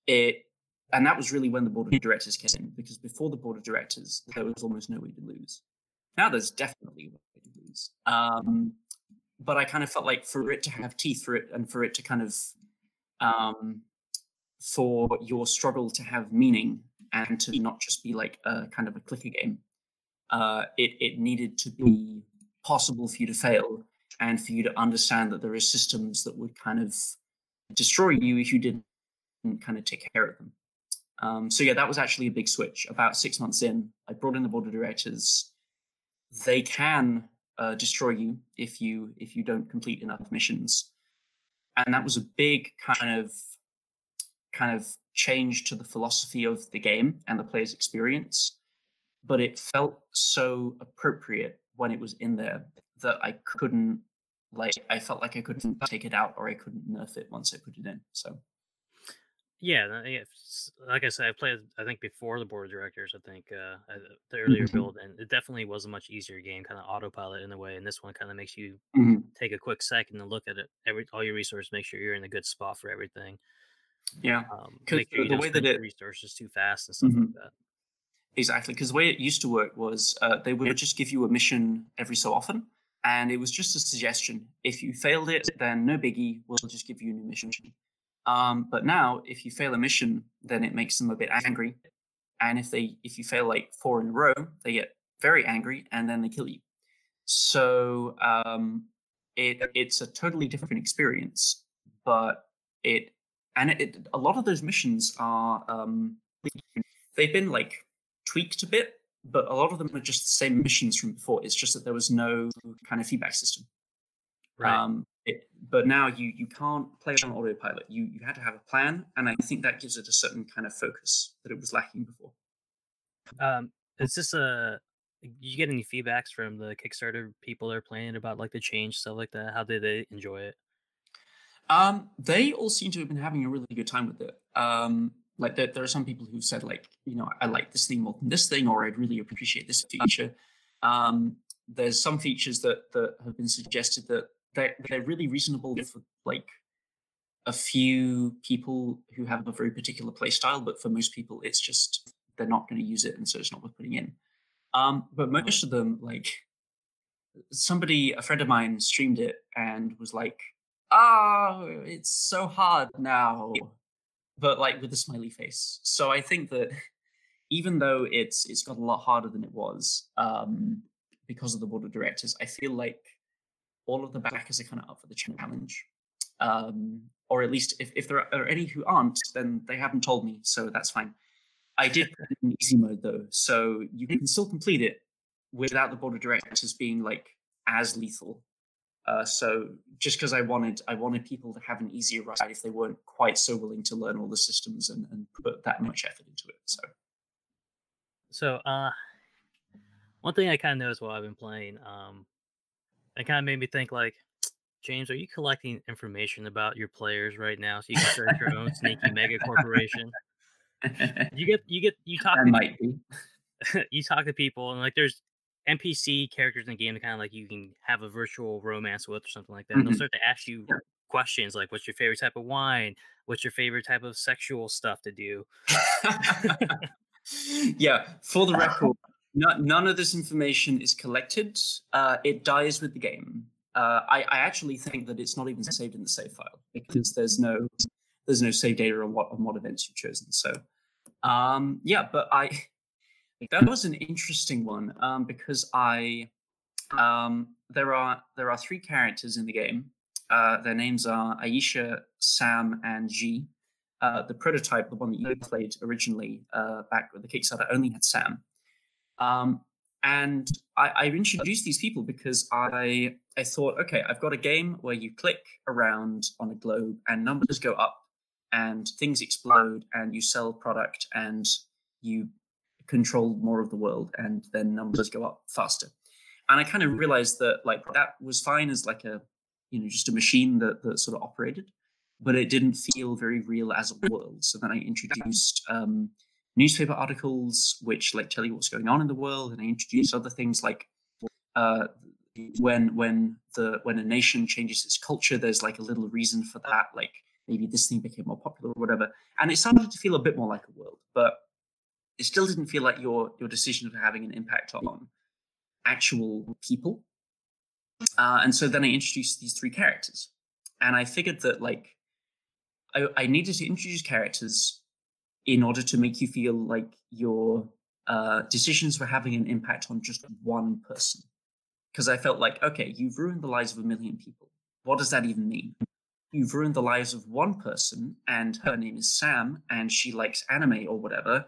it and that was really when the board of directors came in because before the board of directors there was almost no way to lose now there's definitely a way to lose um, but i kind of felt like for it to have teeth for it and for it to kind of um, for your struggle to have meaning and to not just be like a kind of a clicker game uh, it, it needed to be possible for you to fail and for you to understand that there are systems that would kind of destroy you if you didn't kind of take care of them um, so yeah, that was actually a big switch. About six months in, I brought in the board of directors. They can uh, destroy you if you if you don't complete enough missions, and that was a big kind of kind of change to the philosophy of the game and the player's experience. But it felt so appropriate when it was in there that I couldn't like I felt like I couldn't take it out or I couldn't nerf it once I put it in. So Yeah, like I said, I played I think before the board of directors. I think uh, the earlier Mhm. build, and it definitely was a much easier game, kind of autopilot in a way. And this one kind of makes you Mhm. take a quick second to look at it, every all your resources, make sure you're in a good spot for everything. yeah. Um, sure the- way that it- resources too fast and stuff Mhm. like that. Exactly, because the way it used to work was uh, they would just give you a mission every so often, and it was just a suggestion. If you failed it, then no biggie, we'll just give you a new mission. Um, but now, if you fail a mission, then it makes them a bit angry, and if they if you fail like four in a row, they get very angry and then they kill you. So um, it it's a totally different experience, but it and it, it a lot of those missions are um, they've been like tweaked a bit, but a lot of them are just the same missions from before. It's just that there was no kind of feedback system. Right. Um, but now you you can't play it on autopilot. You you had to have a plan, and I think that gives it a certain kind of focus that it was lacking before. Um, is this a? You get any feedbacks from the Kickstarter people that are playing about like the change stuff like that? How did they enjoy it? Um, they all seem to have been having a really good time with it. Um, like there, there are some people who've said like, you know, I like this thing more than this thing, or I'd really appreciate this feature. Um, there's some features that that have been suggested that they're, they're really reasonable for like a few people who have a very particular play style, but for most people, it's just they're not going to use it, and so it's not worth putting in. Um, but most of them, like somebody, a friend of mine, streamed it and was like, "Oh, it's so hard now," but like with a smiley face. So I think that [LAUGHS] even though it's it's got a lot harder than it was um, because of the board of directors, I feel like all of the backers are kind of up for the challenge. Um, or at least if, if there are any who aren't, then they haven't told me, so that's fine. I did put it in easy mode though, so you can still complete it without the board of directors being like as lethal. Uh, so just because I wanted, I wanted people to have an easier ride if they weren't quite so willing to learn all the systems and, and put that much effort into it. So So, uh, one thing I kind of noticed while I've been playing, um, it kind of made me think like, James, are you collecting information about your players right now so you can start your own sneaky mega corporation? [LAUGHS] You get, you get, you talk I to might be. [LAUGHS] you talk to people and like there's NPC characters in the game that kind of like you can have a virtual romance with or something like that. And they'll mm-hmm. start to ask you Yeah. questions like, "What's your favorite type of wine? What's your favorite type of sexual stuff to do?" [LAUGHS] yeah, for the record, no, none of this information is collected. Uh, it dies with the game. Uh, I, I actually think that it's not even saved in the save file because there's no there's no save data on what on what events you've chosen. So um, yeah, but I that was an interesting one um, because I um, there are there are three characters in the game. Uh, their names are Aisha, Sam, and G. Uh, the prototype, the one that you played originally uh, back with the Kickstarter, only had Sam. Um, and I, I introduced these people because I I thought, okay, I've got a game where you click around on a globe and numbers go up and things explode and you sell product and you control more of the world and then numbers go up faster. And I kind of realized that like that was fine as like a you know just a machine that that sort of operated, but it didn't feel very real as a world. So then I introduced um, newspaper articles which like tell you what's going on in the world, and I introduce other things like uh, when when the when a nation changes its culture, there's like a little reason for that, like maybe this thing became more popular or whatever, and it started to feel a bit more like a world, but it still didn't feel like your your decision of having an impact on actual people. Uh, and so then I introduced these three characters, and I figured that like I, I needed to introduce characters in order to make you feel like your uh, decisions were having an impact on just one person. Because I felt like, okay, you've ruined the lives of a million people. What does that even mean? You've ruined the lives of one person, and her name is Sam, and she likes anime or whatever.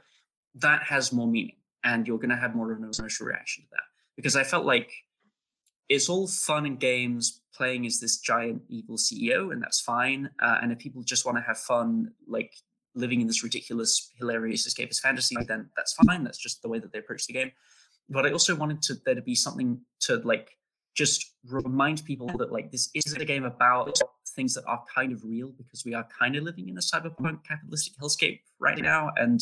That has more meaning, and you're going to have more of an emotional reaction to that. Because I felt like it's all fun and games playing as this giant evil CEO, and that's fine. Uh, and if people just want to have fun, like living in this ridiculous, hilarious escapist fantasy, then that's fine. That's just the way that they approach the game. But I also wanted to there to be something to like just remind people that like this isn't a game about things that are kind of real because we are kind of living in a cyberpunk capitalistic hellscape right now and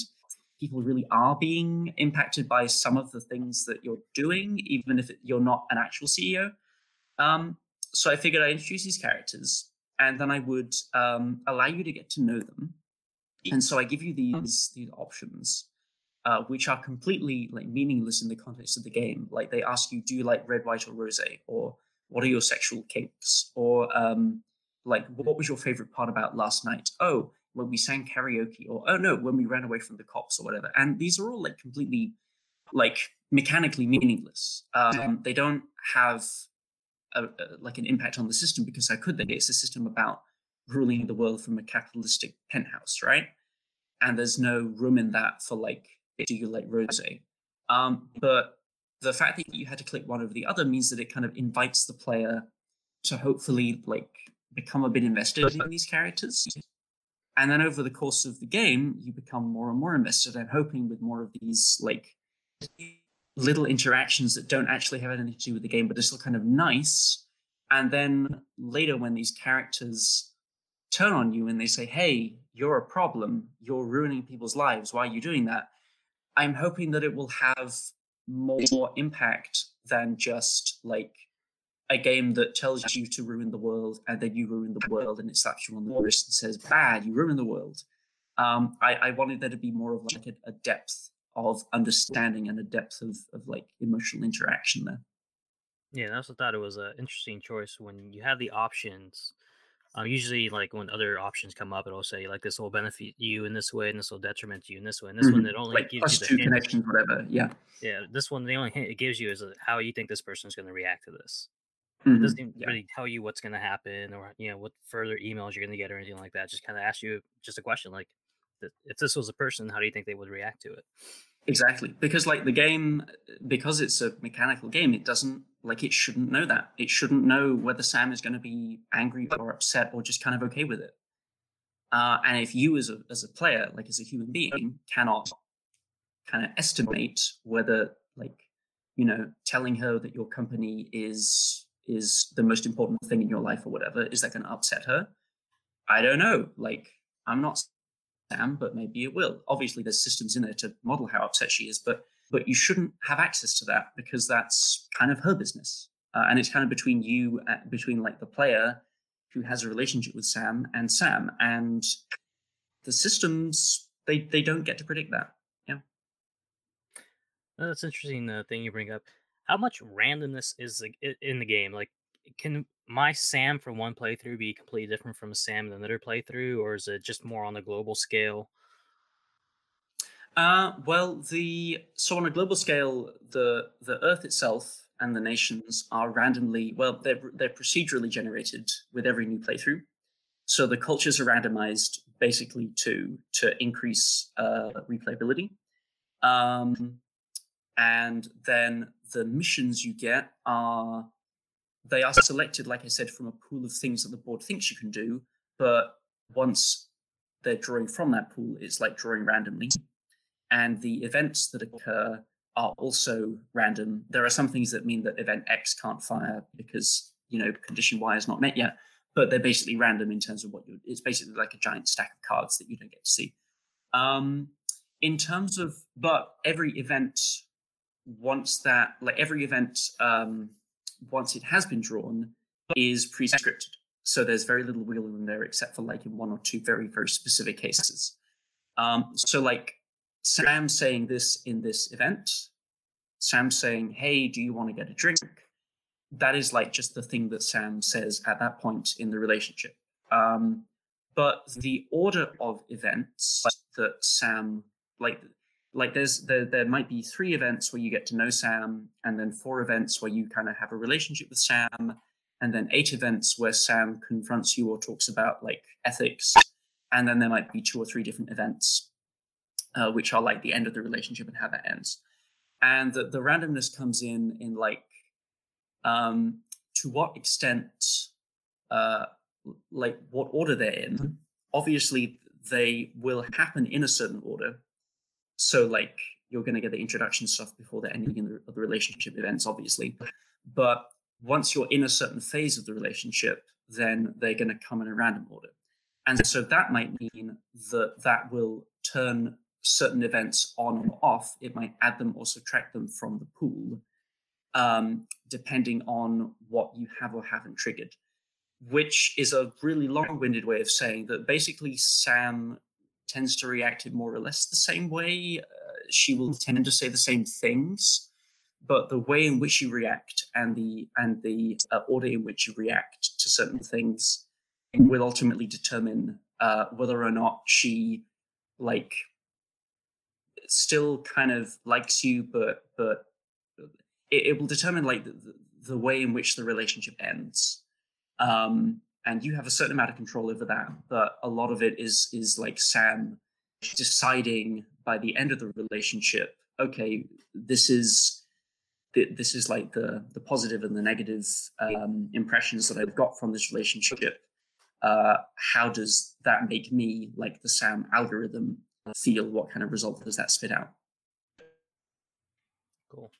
people really are being impacted by some of the things that you're doing even if you're not an actual ceo um, so i figured i'd introduce these characters and then i would um, allow you to get to know them and so I give you these these options, uh, which are completely like meaningless in the context of the game. Like they ask you, do you like red, white, or rose, or what are your sexual kinks, or um, like what was your favorite part about last night? Oh, when we sang karaoke, or oh no, when we ran away from the cops, or whatever. And these are all like completely like mechanically meaningless. Um, they don't have a, a, like an impact on the system because how could they? It's a system about ruling the world from a capitalistic penthouse, right? And there's no room in that for like, do you like rose? Um, but the fact that you had to click one over the other means that it kind of invites the player to hopefully like become a bit invested in these characters. And then over the course of the game, you become more and more invested and hoping with more of these like little interactions that don't actually have anything to do with the game, but are still kind of nice. And then later, when these characters turn on you and they say, hey, you're a problem, you're ruining people's lives, why are you doing that? I'm hoping that it will have more impact than just like a game that tells you to ruin the world and then you ruin the world and it slaps you on the wrist and says, bad, you ruin the world. Um, I, I, wanted there to be more of like a, a depth of understanding and a depth of, of like emotional interaction there. Yeah, I also thought it was an interesting choice when you have the options um, usually, like when other options come up, it'll say like this will benefit you in this way, and this will detriment you in this way. And this mm-hmm. one, it only like gives you the two connections, whatever. Yeah. Yeah. This one, the only hint it gives you is uh, how you think this person is going to react to this. Mm-hmm. It doesn't yeah. really tell you what's going to happen, or you know what further emails you're going to get, or anything like that. Just kind of ask you just a question like, if this was a person, how do you think they would react to it? Exactly, because like the game, because it's a mechanical game, it doesn't like it shouldn't know that. It shouldn't know whether Sam is going to be angry or upset or just kind of okay with it. Uh, and if you, as a as a player, like as a human being, cannot kind of estimate whether like you know telling her that your company is is the most important thing in your life or whatever is that going to upset her i don't know like i'm not Sam, but maybe it will. Obviously, there's systems in there to model how upset she is, but but you shouldn't have access to that because that's kind of her business, uh, and it's kind of between you, uh, between like the player who has a relationship with Sam and Sam, and the systems they they don't get to predict that. Yeah, that's interesting uh, thing you bring up. How much randomness is in the game? Like, can my Sam from one playthrough be completely different from a Sam in another playthrough, or is it just more on a global scale? Uh, well, the so on a global scale, the the Earth itself and the nations are randomly well, they're they're procedurally generated with every new playthrough. So the cultures are randomized basically to to increase uh, replayability. Um, and then the missions you get are they are selected, like I said, from a pool of things that the board thinks you can do. But once they're drawing from that pool, it's like drawing randomly. And the events that occur are also random. There are some things that mean that event X can't fire because, you know, condition Y is not met yet, but they're basically random in terms of what you it's basically like a giant stack of cards that you don't get to see. Um, in terms of, but every event, once that, like every event, um, once it has been drawn, is pre-scripted. So there's very little wiggle room there, except for like in one or two very very specific cases. Um, so like Sam saying this in this event, Sam saying, "Hey, do you want to get a drink?" That is like just the thing that Sam says at that point in the relationship. Um, but the order of events that Sam like like there's there there might be three events where you get to know Sam, and then four events where you kind of have a relationship with Sam, and then eight events where Sam confronts you or talks about like ethics, and then there might be two or three different events, uh, which are like the end of the relationship and how that ends, and the, the randomness comes in in like um, to what extent, uh, like what order they're in. Obviously, they will happen in a certain order so like you're going to get the introduction stuff before the ending of the relationship events, obviously. But once you're in a certain phase of the relationship, then they're going to come in a random order. And so that might mean that that will turn certain events on or off. It might add them or subtract them from the pool, um, depending on what you have or haven't triggered, which is a really long winded way of saying that basically Sam tends to react in more or less the same way. Uh, she will tend to say the same things, but the way in which you react and the and the uh, order in which you react to certain things will ultimately determine uh, whether or not she like still kind of likes you, but but it, it will determine like the, the, way in which the relationship ends. Um, and you have a certain amount of control over that but a lot of it is is like sam deciding by the end of the relationship okay this is this is like the the positive and the negative um, impressions that i've got from this relationship. Uh, how does that make me like the sam algorithm feel? What kind of result does that spit out? Cool.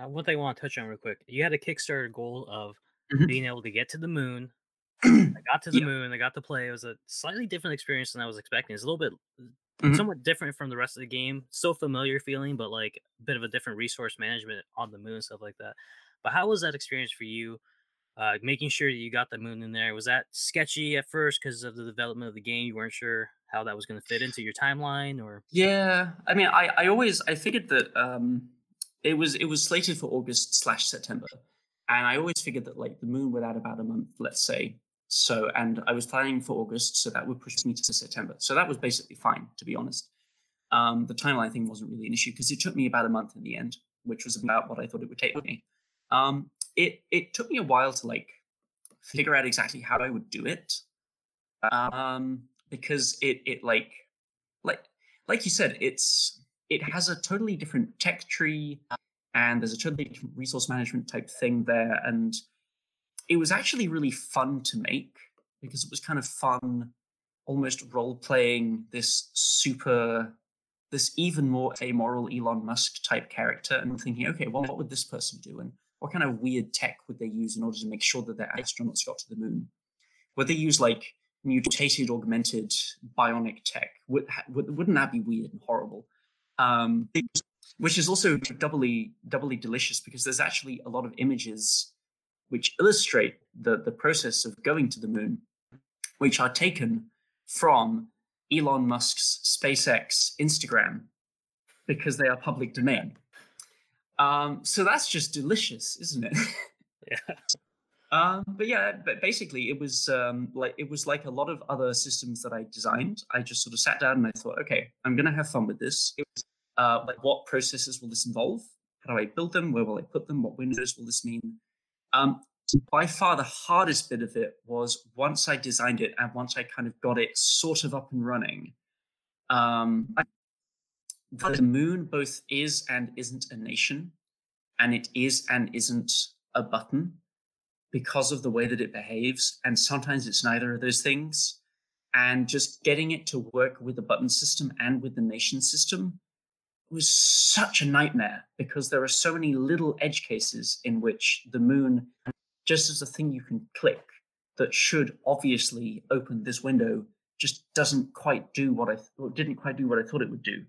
Uh, one thing i want to touch on real quick. You had a kickstarter goal of mm-hmm. being able to get to the moon. I got to the yeah. moon. I got to play. It was a slightly different experience than I was expecting. It's a little bit, mm-hmm. somewhat different from the rest of the game. Still familiar feeling, but like a bit of a different resource management on the moon, stuff like that. But how was that experience for you? Uh, making sure that you got the moon in there was that sketchy at first because of the development of the game. You weren't sure how that was going to fit into your timeline, or yeah. I mean, I I always I figured that um, it was it was slated for August slash September and I always figured that like the moon would add about a month, let's say. So, and I was planning for August, so that would push me to September. So that was basically fine, to be honest. Um, the timeline thing wasn't really an issue because it took me about a month in the end, which was about what I thought it would take me. Um, it it took me a while to like figure out exactly how I would do it, um, because it it like like like you said, it's it has a totally different tech tree and there's a totally different resource management type thing there. And it was actually really fun to make because it was kind of fun, almost role playing this super, this even more amoral Elon Musk type character and thinking, okay, well, what would this person do? And what kind of weird tech would they use in order to make sure that their astronauts got to the moon? Would they use like mutated, augmented, bionic tech? Would, wouldn't that be weird and horrible? Um, which is also doubly doubly delicious because there's actually a lot of images which illustrate the the process of going to the moon, which are taken from Elon Musk's SpaceX Instagram because they are public domain. Um, so that's just delicious, isn't it? yeah. [LAUGHS] Um, but yeah, but basically, it was um, like it was like a lot of other systems that I designed. I just sort of sat down and I thought, okay, I'm going to have fun with this. It was uh, like what processes will this involve? How do I build them? Where will I put them? What windows will this mean? Um, by far the hardest bit of it was once I designed it and once I kind of got it sort of up and running. Um, the moon both is and isn't a nation, and it is and isn't a button because of the way that it behaves. And sometimes it's neither of those things. And just getting it to work with the button system and with the nation system was such a nightmare because there are so many little edge cases in which the moon, just as a thing you can click that should obviously open this window, just doesn't quite do what I th- didn't quite do what I thought it would do.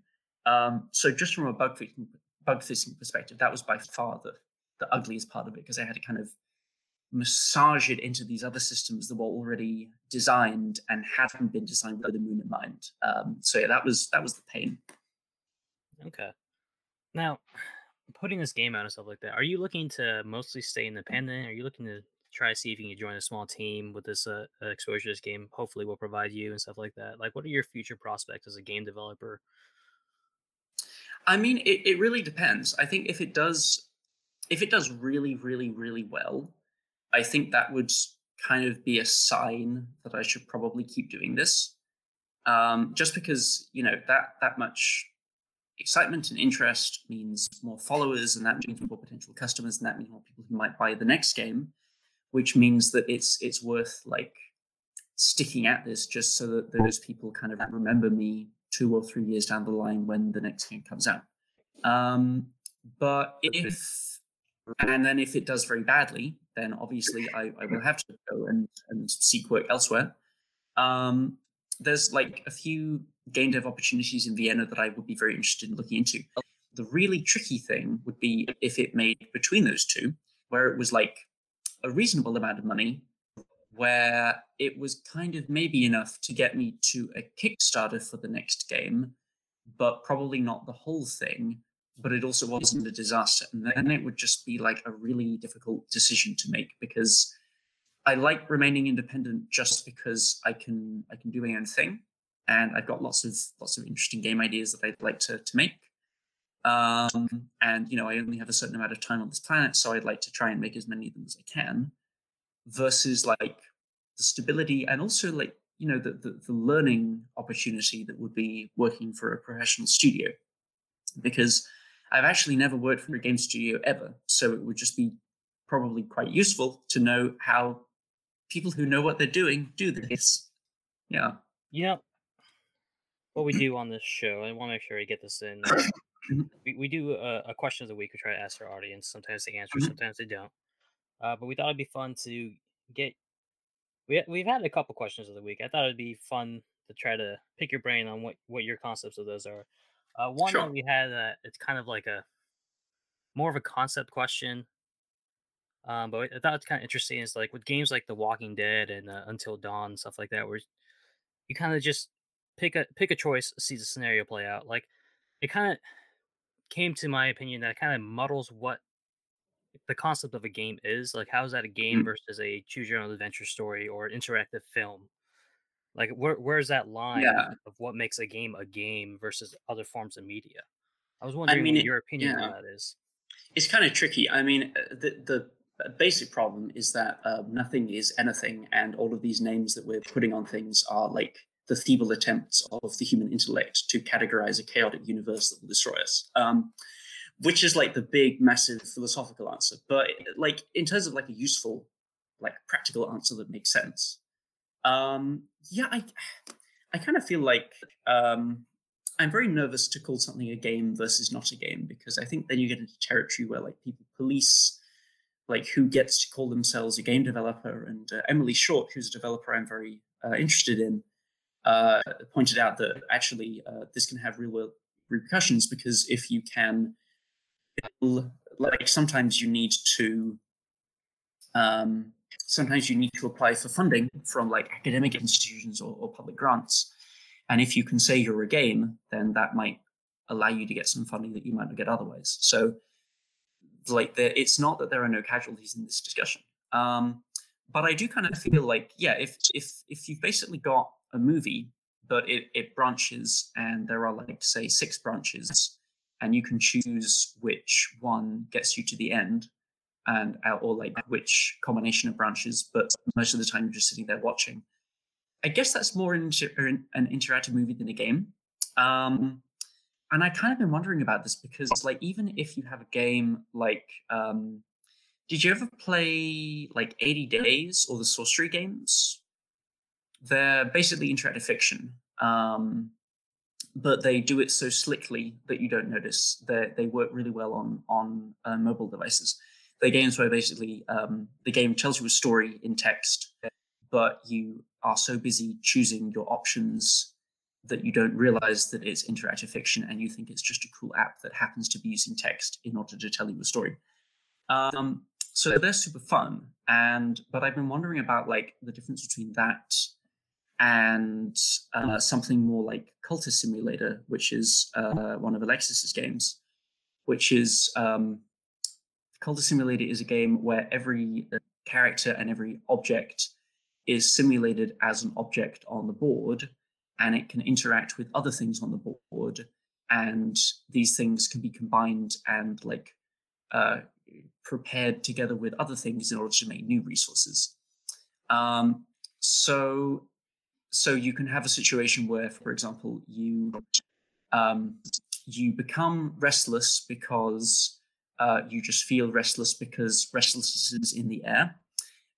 Um, so just from a bug fixing, bug fixing perspective, that was by far the the ugliest part of it because I had to kind of massage it into these other systems that were already designed and hadn't been designed with the moon in mind. Um, so yeah, that was that was the pain. Okay. Now, putting this game out and stuff like that, are you looking to mostly stay independent? Are you looking to try to see if you can join a small team with this uh, exposure this game hopefully will provide you and stuff like that? Like, what are your future prospects as a game developer? I mean, it, it really depends. I think if it does, if it does really, really, really well, I think that would kind of be a sign that I should probably keep doing this. Um, just because you know that that much excitement and interest means more followers, and that means more potential customers, and that means more people who might buy the next game, which means that it's it's worth like sticking at this just so that those people kind of remember me two or three years down the line when the next game comes out. Um, but if and then if it does very badly, then obviously I, I will have to go and, and seek work elsewhere. Um, there's like a few game dev opportunities in Vienna that I would be very interested in looking into. The really tricky thing would be if it made between those two, where it was like a reasonable amount of money, where it was kind of maybe enough to get me to a Kickstarter for the next game, but probably not the whole thing but it also wasn't a disaster. And then it would just be like a really difficult decision to make because I like remaining independent just because I can I can do my own thing, and I've got lots of lots of interesting game ideas that I'd like to to make. Um, and you know, I only have a certain amount of time on this planet, so I'd like to try and make as many of them as I can. Versus like the stability and also like you know the, the, the learning opportunity that would be working for a professional studio, because I've actually never worked for a game studio ever, so it would just be probably quite useful to know how people who know what they're doing do this. Yeah. Yeah. What we do [CLEARS THROAT] on this show, I want to make sure I get this in. Uh, mm-hmm. we, we do a, a question of the week. We try to ask our audience. Sometimes they answer, Mhm. sometimes they don't. Uh, but we thought it'd be fun to get. We we've had a couple questions of the week. I thought it'd be fun to try to pick your brain on what what your concepts of those are. Uh, one Sure. that we had, uh, it's kind of like a more of a concept question. Um, but I thought it's kind of interesting. Is like with games like The Walking Dead and uh, Until Dawn stuff like that, where you kind of just pick a pick a choice, see the scenario play out. Like it kind of came to my opinion that kind of muddles what the concept of a game is. Like how is that a game Mm. versus a choose your own adventure story or an interactive film? Like where where's that line Yeah. of what makes a game a game versus other forms of media? I was wondering mean, what it- your opinion yeah. on that is. It's kind of tricky. I mean, uh, the the basic problem is that um, nothing is anything, and all of these names that we're putting on things are like the feeble attempts of the human intellect to categorize a chaotic universe that will destroy us. Um, which is like the big, massive philosophical answer. But like in terms of like a useful, like practical answer that makes sense. Um, yeah, I I kind of feel like um, I'm very nervous to call something a game versus not a game because I think then you get into territory where like people police like who gets to call themselves a game developer. And uh, Emily Short, who's a developer I'm very uh, interested in, uh, pointed out that actually uh, this can have real world repercussions because if you can, like sometimes you need to. Um, sometimes you need to apply for funding from like academic institutions or, or public grants and if you can say you're a game, then that might allow you to get some funding that you might not get otherwise. So, like, there, it's not that there are no casualties in this discussion. Um, but I do kind of feel like, yeah, if if if you've basically got a movie, but it, it branches and there are like say six branches, and you can choose which one gets you to the end, and uh, or like which combination of branches, but most of the time you're just sitting there watching. I guess that's more inter- an interactive movie than a game. Um, and I kind of been wondering about this because, like, even if you have a game like, um, did you ever play like 80 Days or the Sorcery games? They're basically interactive fiction, um, but they do it so slickly that you don't notice. They they work really well on on uh, mobile devices. They're games where basically um, the game tells you a story in text, but you are so busy choosing your options that you don't realize that it's interactive fiction and you think it's just a cool app that happens to be using text in order to tell you a story. Um, so they're super fun. And but I've been wondering about like the difference between that and uh, something more like Cultist Simulator, which is uh, one of Alexis's games, which is um, Cultist Simulator is a game where every character and every object is simulated as an object on the board and it can interact with other things on the board and these things can be combined and like uh, prepared together with other things in order to make new resources. Um, so so you can have a situation where for example you um, you become restless because uh, you just feel restless because restlessness is in the air.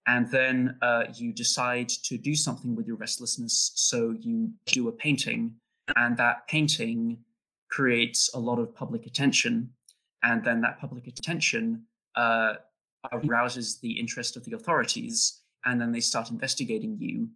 And then uh, you decide to do something with your restlessness. So you do a painting, and that painting creates a lot of public attention, and then that public attention uh, arouses the interest of the authorities, and then they start investigating you,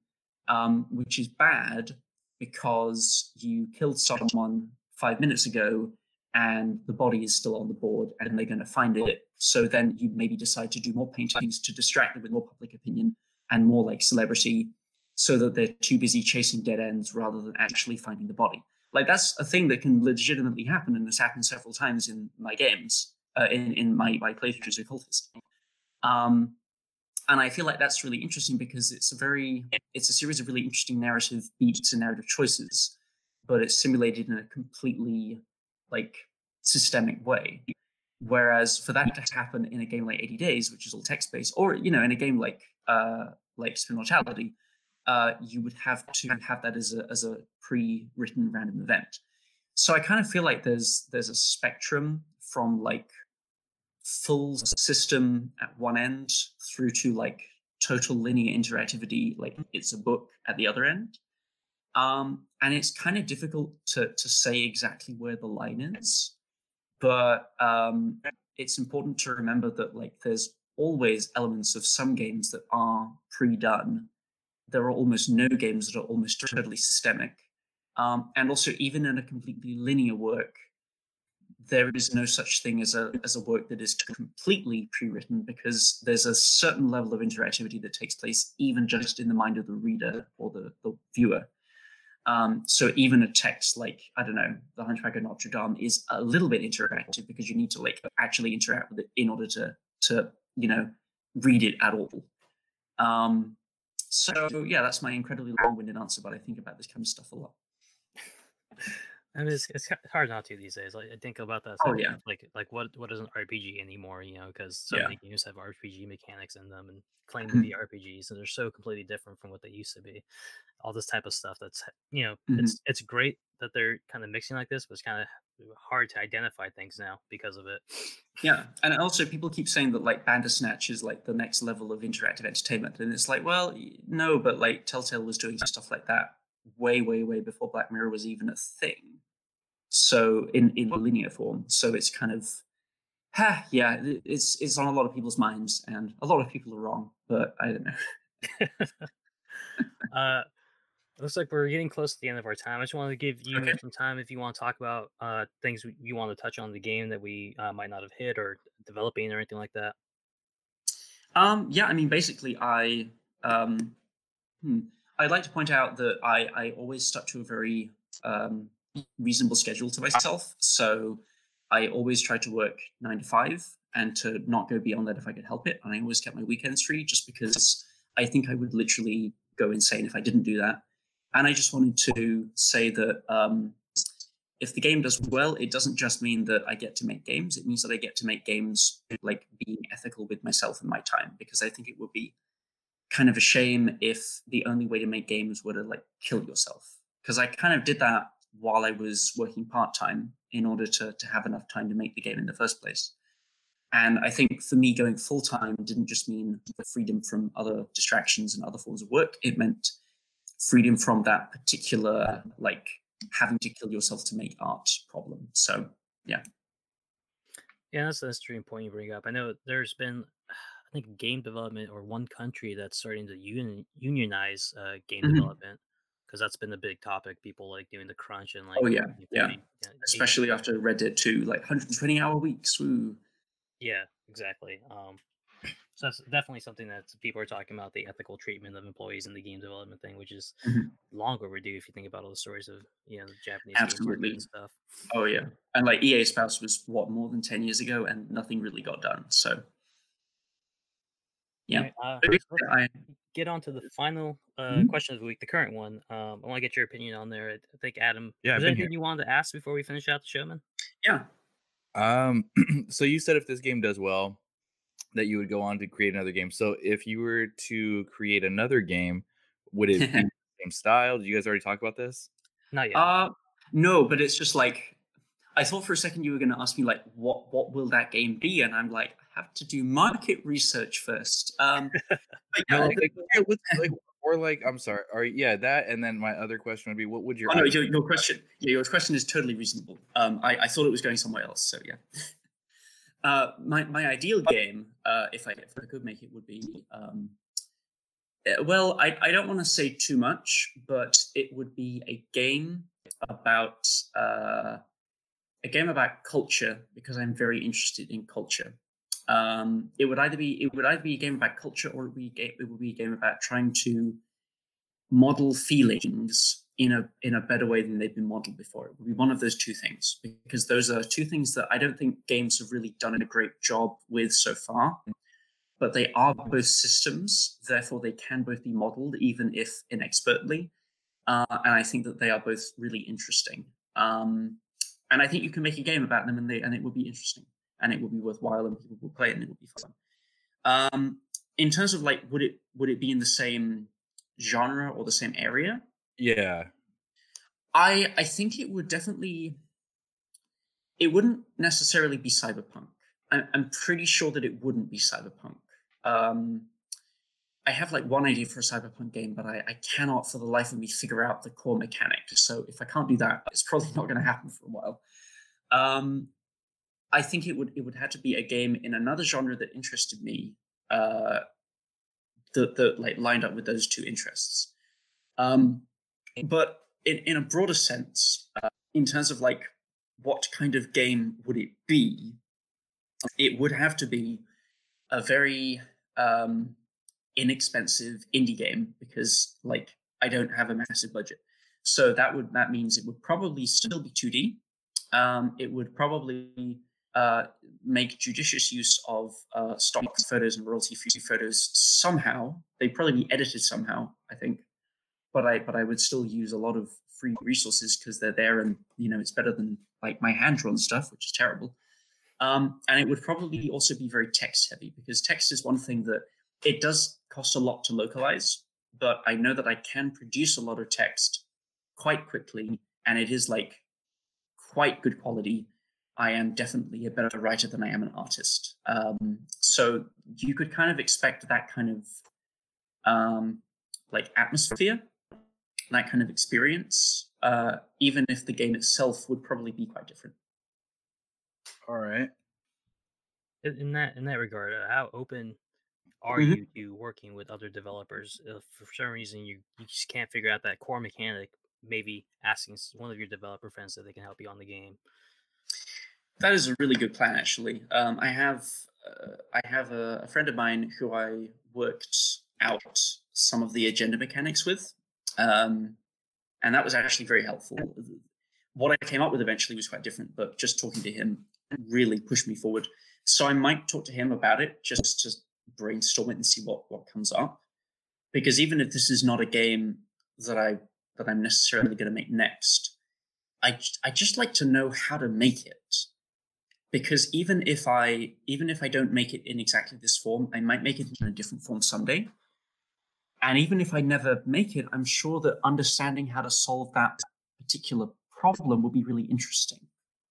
um, which is bad because you killed someone five minutes ago and the body is still on the board and they're going to find it. So then you maybe decide to do more paintings to distract them with more public opinion and more like celebrity so that they're too busy chasing dead ends rather than actually finding the body. Like that's a thing that can legitimately happen and has happened several times in my games, uh, in, in my, my playthroughs a cultist. Um, and I feel like that's really interesting because it's a very, it's a series of really interesting narrative beats and narrative choices, but it's simulated in a completely like systemic way. Whereas for that to happen in a game like 80 Days, which is all text based, or you know, in a game like uh, like Spinnortality, uh, you would have to have that as a as a pre-written random event. So I kind of feel like there's there's a spectrum from like full system at one end through to like total linear interactivity, like it's a book at the other end. Um, and it's kind of difficult to, to say exactly where the line is. But um, it's important to remember that like there's always elements of some games that are pre-done. There are almost no games that are almost totally systemic. Um, and also, even in a completely linear work, there is no such thing as a as a work that is completely pre-written because there's a certain level of interactivity that takes place even just in the mind of the reader or the, the viewer um, so even a text like I don't know, the Hunchback of Notre Dame is a little bit interactive because you need to like actually interact with it in order to to you know read it at all. Um, so yeah, that's my incredibly long-winded answer, but I think about this kind of stuff a lot. [LAUGHS] I mean, it's, it's hard not to these days. Like, I think about that. Oh yeah. Like like what what is an RPG anymore? You know, because so yeah. many games have RPG mechanics in them and claim to be RPGs, and they're so completely different from what they used to be. All this type of stuff. That's you know, mm-hmm. it's it's great that they're kind of mixing like this, but it's kind of hard to identify things now because of it. Yeah, and also people keep saying that like Bandersnatch is like the next level of interactive entertainment, and it's like, well, no, but like Telltale was doing stuff like that way, way, way before Black Mirror was even a thing so in in linear form. So it's kind of ha, yeah it's it's on a lot of people's minds and a lot of people are wrong but i don't know. [LAUGHS] Uh looks like we're getting close to the end of our time. I just wanted to give you Okay. some time if you want to talk about uh things you want to touch on the game that we uh, might not have hit or developing or anything like that. Um yeah i mean basically i um hmm, i'd like to point out that i i always stuck to a very um reasonable schedule to myself. So I always try to work nine to five and to not go beyond that if I could help it. And I always kept my weekends free just because I think I would literally go insane if I didn't do that. And I just wanted to say that um, if the game does well, it doesn't just mean that I get to make games. It means that I get to make games like being ethical with myself and my time, because I think it would be kind of a shame if the only way to make games were to like kill yourself. Because I kind of did that while I was working part time in order to to have enough time to make the game in the first place. And I think for me, going full time didn't just mean freedom from other distractions and other forms of work. It meant freedom from that particular like having to kill yourself to make art problem. So yeah. Yeah, that's an interesting point you bring up. I know there's been, I think, game development or one country that's starting to union, unionize uh, game Mhm. development because that's been the big topic. People like doing the crunch and like, Oh yeah, yeah. Especially after Red Dead 2, like 120 hour weeks. Woo. Yeah, exactly. Um, so that's definitely something that people are talking about the ethical treatment of employees in the game development thing, which is Mhm. long overdue if you think about all the stories of you know the Japanese Absolutely. stuff. Oh yeah. And like EA Spouse was what more than 10 years ago, and nothing really got done. So yeah. Alright, uh, But so let's I, get on to the final uh, Mhm. question of the week, the current one. Um, I want to get your opinion on there. I I think Adam, Yeah, I've there been here. anything you wanted to ask before we finish out the show, man? yeah. Um, [CLEARS THROAT] so you said if this game does well, that you would go on to create another game. So if you were to create another game, would it be [LAUGHS] the same style? Did you guys already talk about this? Not yet. Uh no, but it's just like I thought for a second you were gonna ask me like what what will that game be? And I'm like, I have to do market research first. Um [LAUGHS] No, like, like, like, or like, I'm sorry, or yeah, that, and then my other question would be, what would your Oh no, your, your question. Yeah, your question is totally reasonable. Um, I, I thought it was going somewhere else. So yeah. [LAUGHS] Uh, my my ideal game, uh, if I if I could make it, would be. Um, uh, well, I I don't want to say too much, but it would be a game about uh, a game about culture because I'm very interested in culture. Um, it would either be it would either be a game about culture or it would be a game, it would be a game about trying to model feelings in a in a better way than they've been modeled before. It would be one of those two things because those are two things that I don't think games have really done a great job with so far. But they are both systems, therefore they can both be modeled, even if inexpertly. Uh, and I think that they are both really interesting. Um, and I think you can make a game about them, and they and it would be interesting, and it would be worthwhile, and people would play it, and it would be fun. Um, in terms of like, would it would it be in the same genre or the same area? yeah, I I think it would definitely. It wouldn't necessarily be cyberpunk. I'm, I'm pretty sure that it wouldn't be cyberpunk. Um, I have like one idea for a cyberpunk game, but I, I cannot for the life of me figure out the core mechanic. So if I can't do that, it's probably [LAUGHS] not going to happen for a while. Um, I think it would it would have to be a game in another genre that interested me. Uh, that like lined up with those two interests. Um, but in, in a broader sense, uh, in terms of like what kind of game would it be, it would have to be a very um, inexpensive indie game because like I don't have a massive budget. So that would that means it would probably still be 2D. Um, it would probably uh, make judicious use of uh, stock photos and royalty-free photos somehow. They'd probably be edited somehow, I think but I but I would still use a lot of free resources because they're there and you know it's better than like my hand drawn stuff, which is terrible. Um, and it would probably also be very text heavy because text is one thing that it does cost a lot to localize, but I know that I can produce a lot of text quite quickly, and it is like quite good quality. I am definitely a better writer than I am an artist. Um, so you could kind of expect that kind of um, like atmosphere that kind of experience, uh, even if the game itself would probably be quite different. all right. In in that in that regard, uh, how open are Mhm. you to working with other developers? If for some reason you, you just can't figure out that core mechanic, maybe asking one of your developer friends that they can help you on the game. That is a really good plan, actually. Um, I have uh, I have a, a friend of mine who I worked out some of the agenda mechanics with, um, and that was actually very helpful. What I came up with eventually was quite different, but just talking to him really pushed me forward. So I might talk to him about it just to brainstorm it and see what what comes up. Because even if this is not a game that I that I'm necessarily going to make next, I I just like to know how to make it because even if I even if I don't make it in exactly this form, I might make it in a different form someday. And even if I never make it, I'm sure that understanding how to solve that particular problem will be really interesting.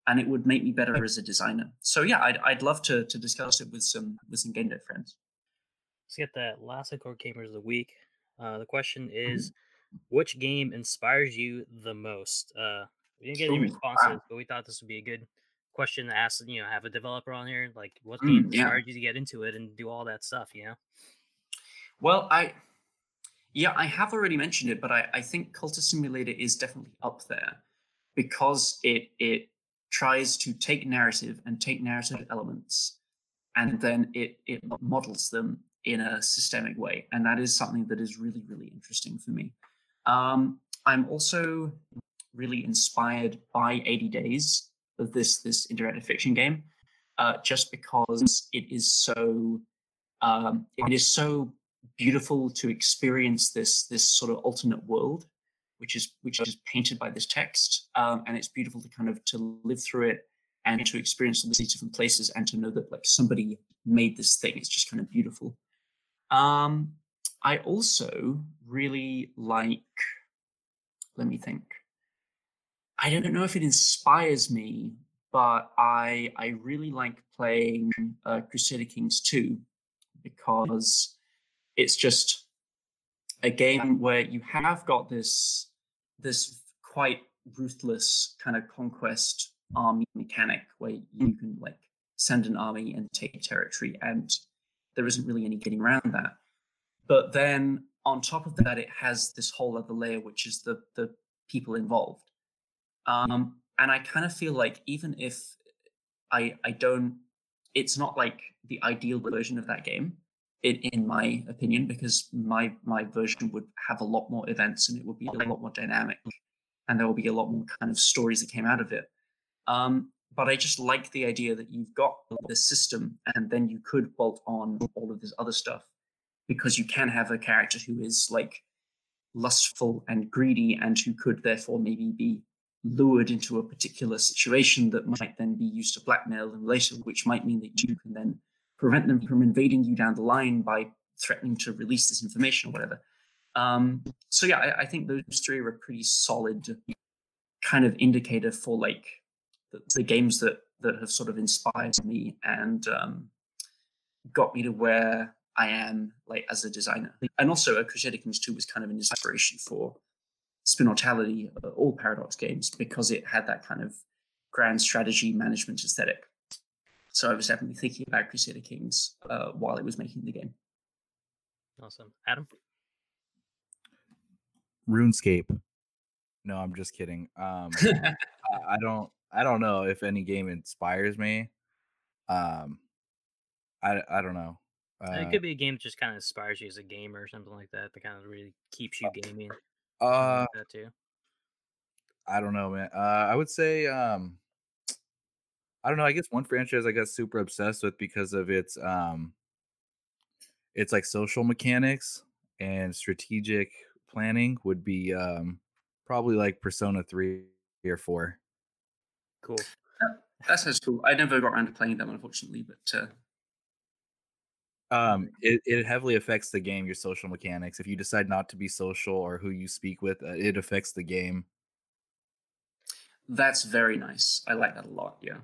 and it would make me better as a designer. So yeah, I'd I'd love to to discuss it with some with some game dev friends. Let's get that last Core Gamers of the week. Uh, the question Mm-hmm. is, which game inspires you the most? Uh, we didn't get any responses, but we thought this would be a good question to ask. You know, have a developer on here, like what Mm, game yeah. you to get into it and do all that stuff. You know, Well, I yeah, I have already mentioned it, but I, I think Cultist Simulator is definitely up there because it it tries to take narrative and take narrative elements and then it it models them in a systemic way. And that is something that is really, really interesting for me. Um, I'm also really inspired by 80 Days of this this interactive fiction game, uh, just because it is so um, it is so beautiful to experience this this sort of alternate world which is which is painted by this text um, and it's beautiful to kind of to live through it and to experience all these different places and to know that like somebody made this thing. It's just kind of beautiful. Um i also really like let me think i don't know if it inspires me but i i really like playing uh, crusader kings 2 because it's just a game where you have got this this quite ruthless kind of conquest army mechanic where you can like send an army and take territory and there isn't really any getting around that. But then on top of that it has this whole other layer which is the the people involved um and i kind of feel like even if i i don't it's not like the ideal version of that game in, in my opinion, because my my version would have a lot more events and it would be a lot more dynamic, and there will be a lot more kind of stories that came out of it. Um, but I just like the idea that you've got the system, and then you could bolt on all of this other stuff, because you can have a character who is like lustful and greedy, and who could therefore maybe be lured into a particular situation that might then be used to blackmail them later, which might mean that you can then prevent them from invading you down the line by threatening to release this information or whatever. Um, so yeah, I, I think those three are a pretty solid kind of indicator for like the, the games that that have sort of inspired me and um, got me to where I am like as a designer. And also, uh, Crusader Kings 2 was kind of an inspiration for Spinnortality, uh, all Paradox games, because it had that kind of grand strategy management aesthetic. So I was definitely thinking about Crusader Kings uh, while it was making the game. awesome, Adam. RuneScape. No, I'm just kidding. Um, [LAUGHS] I, I don't. I don't know if any game inspires me. Um, I I don't know. Uh, it could be a game that just kind of inspires you as a gamer or something like that. That kind of really keeps you gaming. Something uh, like that too. I don't know, man. Uh, I would say, um, I don't know. I guess one franchise I got super obsessed with because of its, um, it's like social mechanics and strategic planning would be, um, probably like Persona three or four. Cool. That sounds cool. I never got around to playing them, unfortunately, but uh, Um, it, it heavily affects the game, your social mechanics. If you decide not to be social or who you speak with, uh, it affects the game. that's very nice. I like that a lot. Yeah.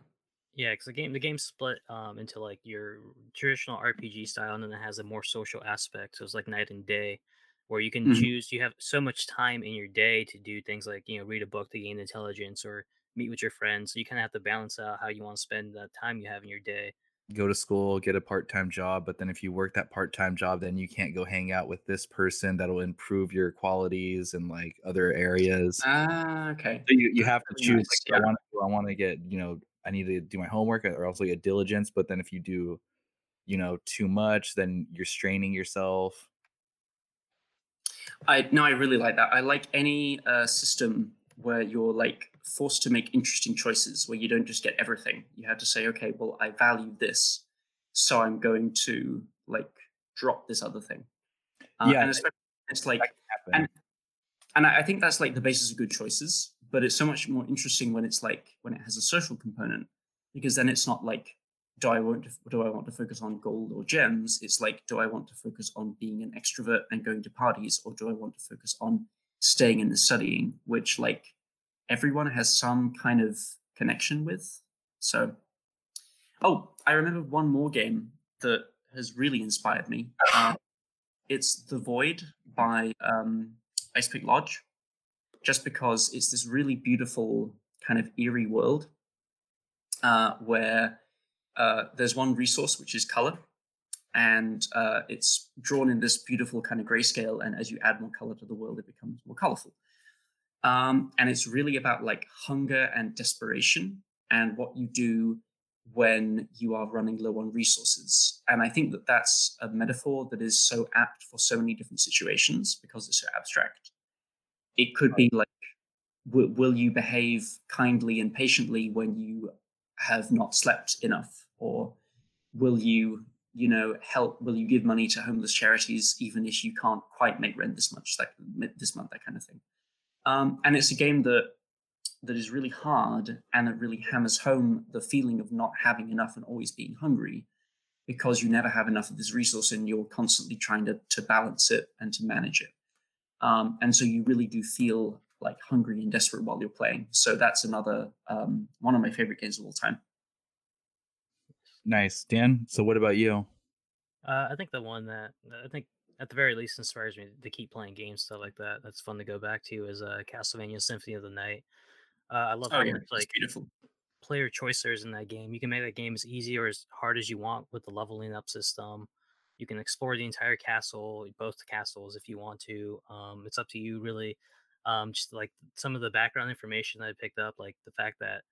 Yeah, because the game the game's split um into like your traditional RPG style, and then it has a more social aspect. So it's like night and day, where you can Mhm. choose. You have so much time in your day to do things like you know read a book to gain intelligence or meet with your friends. So you kind of have to balance out how you want to spend the time you have in your day. Go to school, get a part time job, but then if you work that part time job, then you can't go hang out with this person that'll improve your qualities and like other areas. Ah, okay. So you, you have to choose nice, like yeah. I want to I want to get you know I need to do my homework or also get diligence. But then if you do you know too much, then you're straining yourself. I no, I really like that. I like any uh, system where you're like forced to make interesting choices, where you don't just get everything. You have to say, okay, well, I value this, so I'm going to like drop this other thing. Uh, Yeah, and especially it's like, That can happen. and and I think that's like the basis of good choices. But it's so much more interesting when it's like when it has a social component, because then it's not like do I want to do I want to focus on gold or gems? It's like do I want to focus on being an extrovert and going to parties, or do I want to focus on staying in and studying? Which like everyone has some kind of connection with. So, oh, I remember one more game that has really inspired me. Uh, it's The Void by um, Ice Pick Lodge, just because it's this really beautiful kind of eerie world uh, where uh, there's one resource which is color, and uh, it's drawn in this beautiful kind of grayscale. And as you add more color to the world, it becomes more colorful. Um, and it's really about like hunger and desperation and what you do when you are running low on resources. And I think that that's a metaphor that is so apt for so many different situations because it's so abstract. It could be like, w- will you behave kindly and patiently when you have not slept enough? Or will you, you know, help, will you give money to homeless charities even if you can't quite make rent this much, like this month, that kind of thing. Um, and it's a game that that is really hard and it really hammers home the feeling of not having enough and always being hungry because you never have enough of this resource and you're constantly trying to, to balance it and to manage it. Um, and so you really do feel like hungry and desperate while you're playing. So that's another um, one of my favorite games of all time. Nice, Dan. So what about you? Uh, I think the one that I think at the very least inspires me to keep playing games stuff like that. That's fun to go back to is uh, Castlevania Symphony of the Night. Uh, I love Oh how yeah, much it's like beautiful. player choice there is in that game. You can make that game as easy or as hard as you want with the leveling up system. You can explore the entire castle, both the castles, if you want to. Um, it's up to you, really. Um, just like some of the background information that I picked up, like the fact that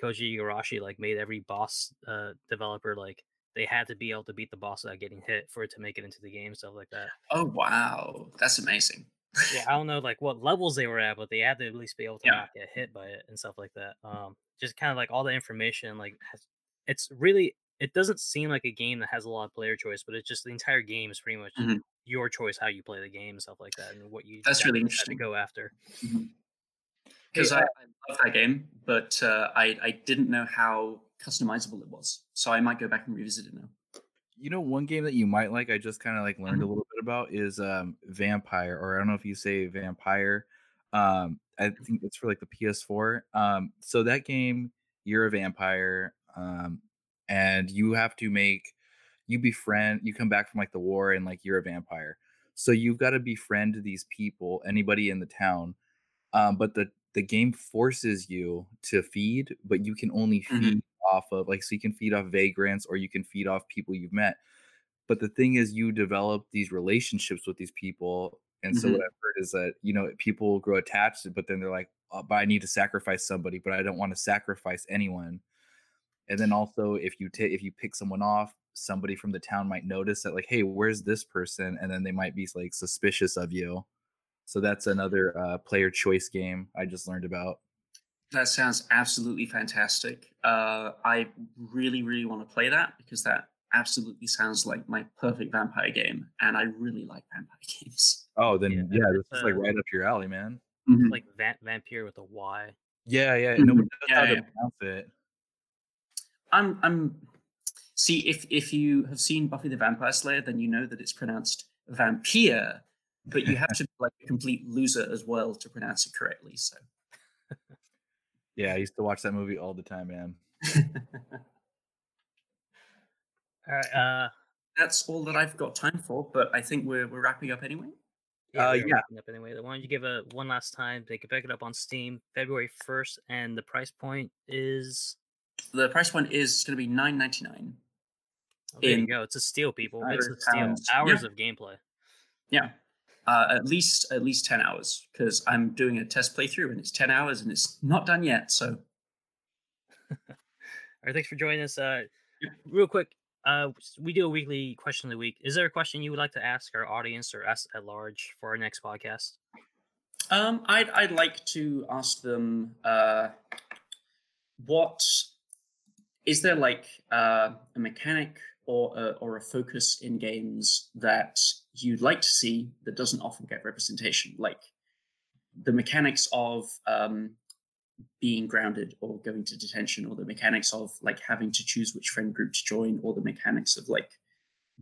Koji Igarashi like made every boss uh, developer like they had to be able to beat the boss without getting hit for it to make it into the game, stuff like that. Oh wow, that's amazing. Yeah, I [LAUGHS] don't know like what levels they were at, but they had to at least be able to Yeah. not get hit by it and stuff like that. Um, just kind of like all the information, like has, it's really it doesn't seem like a game that has a lot of player choice, but it's just the entire game is pretty much Mhm. your choice how you play the game and stuff like that, and what you That's really interesting. to go after. Because I, I love that game, but uh, I I didn't know how customizable it was, so I might go back and revisit it now. You know, one game that you might like, I just kind of like learned Mhm. a little bit about is um Vampire, or I don't know if you say Vampire. Um, I think it's for like the PS4. Um, so that game, you're a vampire, um, and you have to make you befriend. You come back from like the war, and like you're a vampire, so you've got to befriend these people, anybody in the town. Um, but the the game forces you to feed, but you can only Mhm. feed off of like so you can feed off vagrants or you can feed off people you've met. But the thing is, you develop these relationships with these people, and so Mhm. what I've heard is that you know people grow attached, but then they're like, oh, "But I need to sacrifice somebody, but I don't want to sacrifice anyone." And then also, if you take if you pick someone off, somebody from the town might notice that like, "Hey, where's this person?" And then they might be like suspicious of you. So that's another uh, player choice game I just learned about. That sounds absolutely fantastic. Uh, I really, really want to play that because that absolutely sounds like my perfect vampire game, and I really like vampire [LAUGHS] games. Oh, then Yeah, yeah, it's, this is like uh, right up your alley, man. Like Va- Vampire with a Y. Yeah, yeah. Nobody knows Yeah, how yeah. to pronounce it. I'm, I'm. See, if if you have seen Buffy the Vampire Slayer, then you know that it's pronounced vampire, but you have [LAUGHS] to be like a complete loser as well to pronounce it correctly. So. Yeah, I used to watch that movie all the time, man. [LAUGHS] All right. Uh, That's all that I've got time for, but I think we're we're wrapping up anyway. Uh, yeah. wrapping Up anyway, why don't you give it one last time? They can pick it up on Steam February first, and the price point is. The price point is going to be nine ninety nine. Oh, there you go. It's a steal, people. It's a hundred steal. Hours Yeah. of gameplay. Yeah, uh, at least at least ten hours because I'm doing a test playthrough and it's ten hours and it's not done yet. So All right, thanks for joining us. Uh, Yeah. real quick, uh, we do a weekly question of the week. Is there a question you would like to ask our audience or us at large for our next podcast? um, I'd I'd like to ask them uh, what is there like uh, a mechanic or a, or a focus in games that you'd like to see that doesn't often get representation, like the mechanics of um, being grounded or going to detention, or the mechanics of like having to choose which friend group to join, or the mechanics of like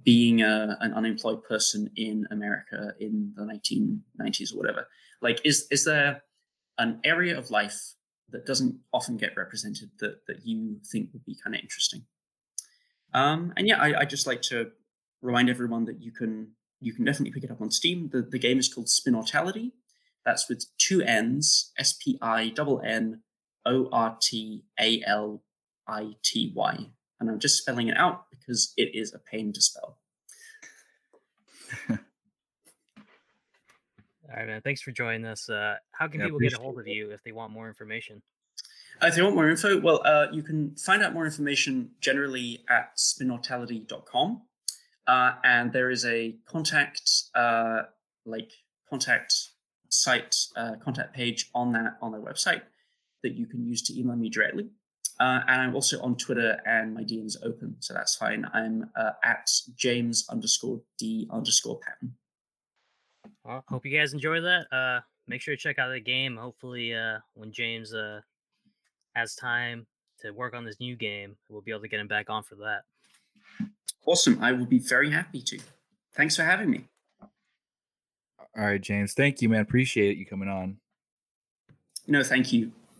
being a, an unemployed person in America in the 1990s or whatever. Like, is is there an area of life that doesn't often get represented that that you think would be kind of interesting. Um, and yeah, I, I just like to remind everyone that you can you can definitely pick it up on Steam. The the game is called Spinnortality. That's with two N's, S P I double N O R T A L I T Y. And I'm just spelling it out because it is a pain to spell. [LAUGHS] All right, man. Thanks for joining us. Uh, how can Yeah, people get a hold of you if they want more information? Uh, if they want more info, well, uh, you can find out more information generally at spinnortality.com. Uh, and there is a contact, uh, like contact site, uh, contact page on that on their website that you can use to email me directly. Uh, and I'm also on Twitter, and my DM is open, so that's fine. I'm uh, at James underscore D underscore Patton. Well, hope you guys enjoy that. Uh, make sure to check out the game. Hopefully, when James has time to work on this new game, we'll be able to get him back on for that. Awesome. I will be very happy to. Thanks for having me. All right, James. Thank you, man. Appreciate you coming on. No, thank you.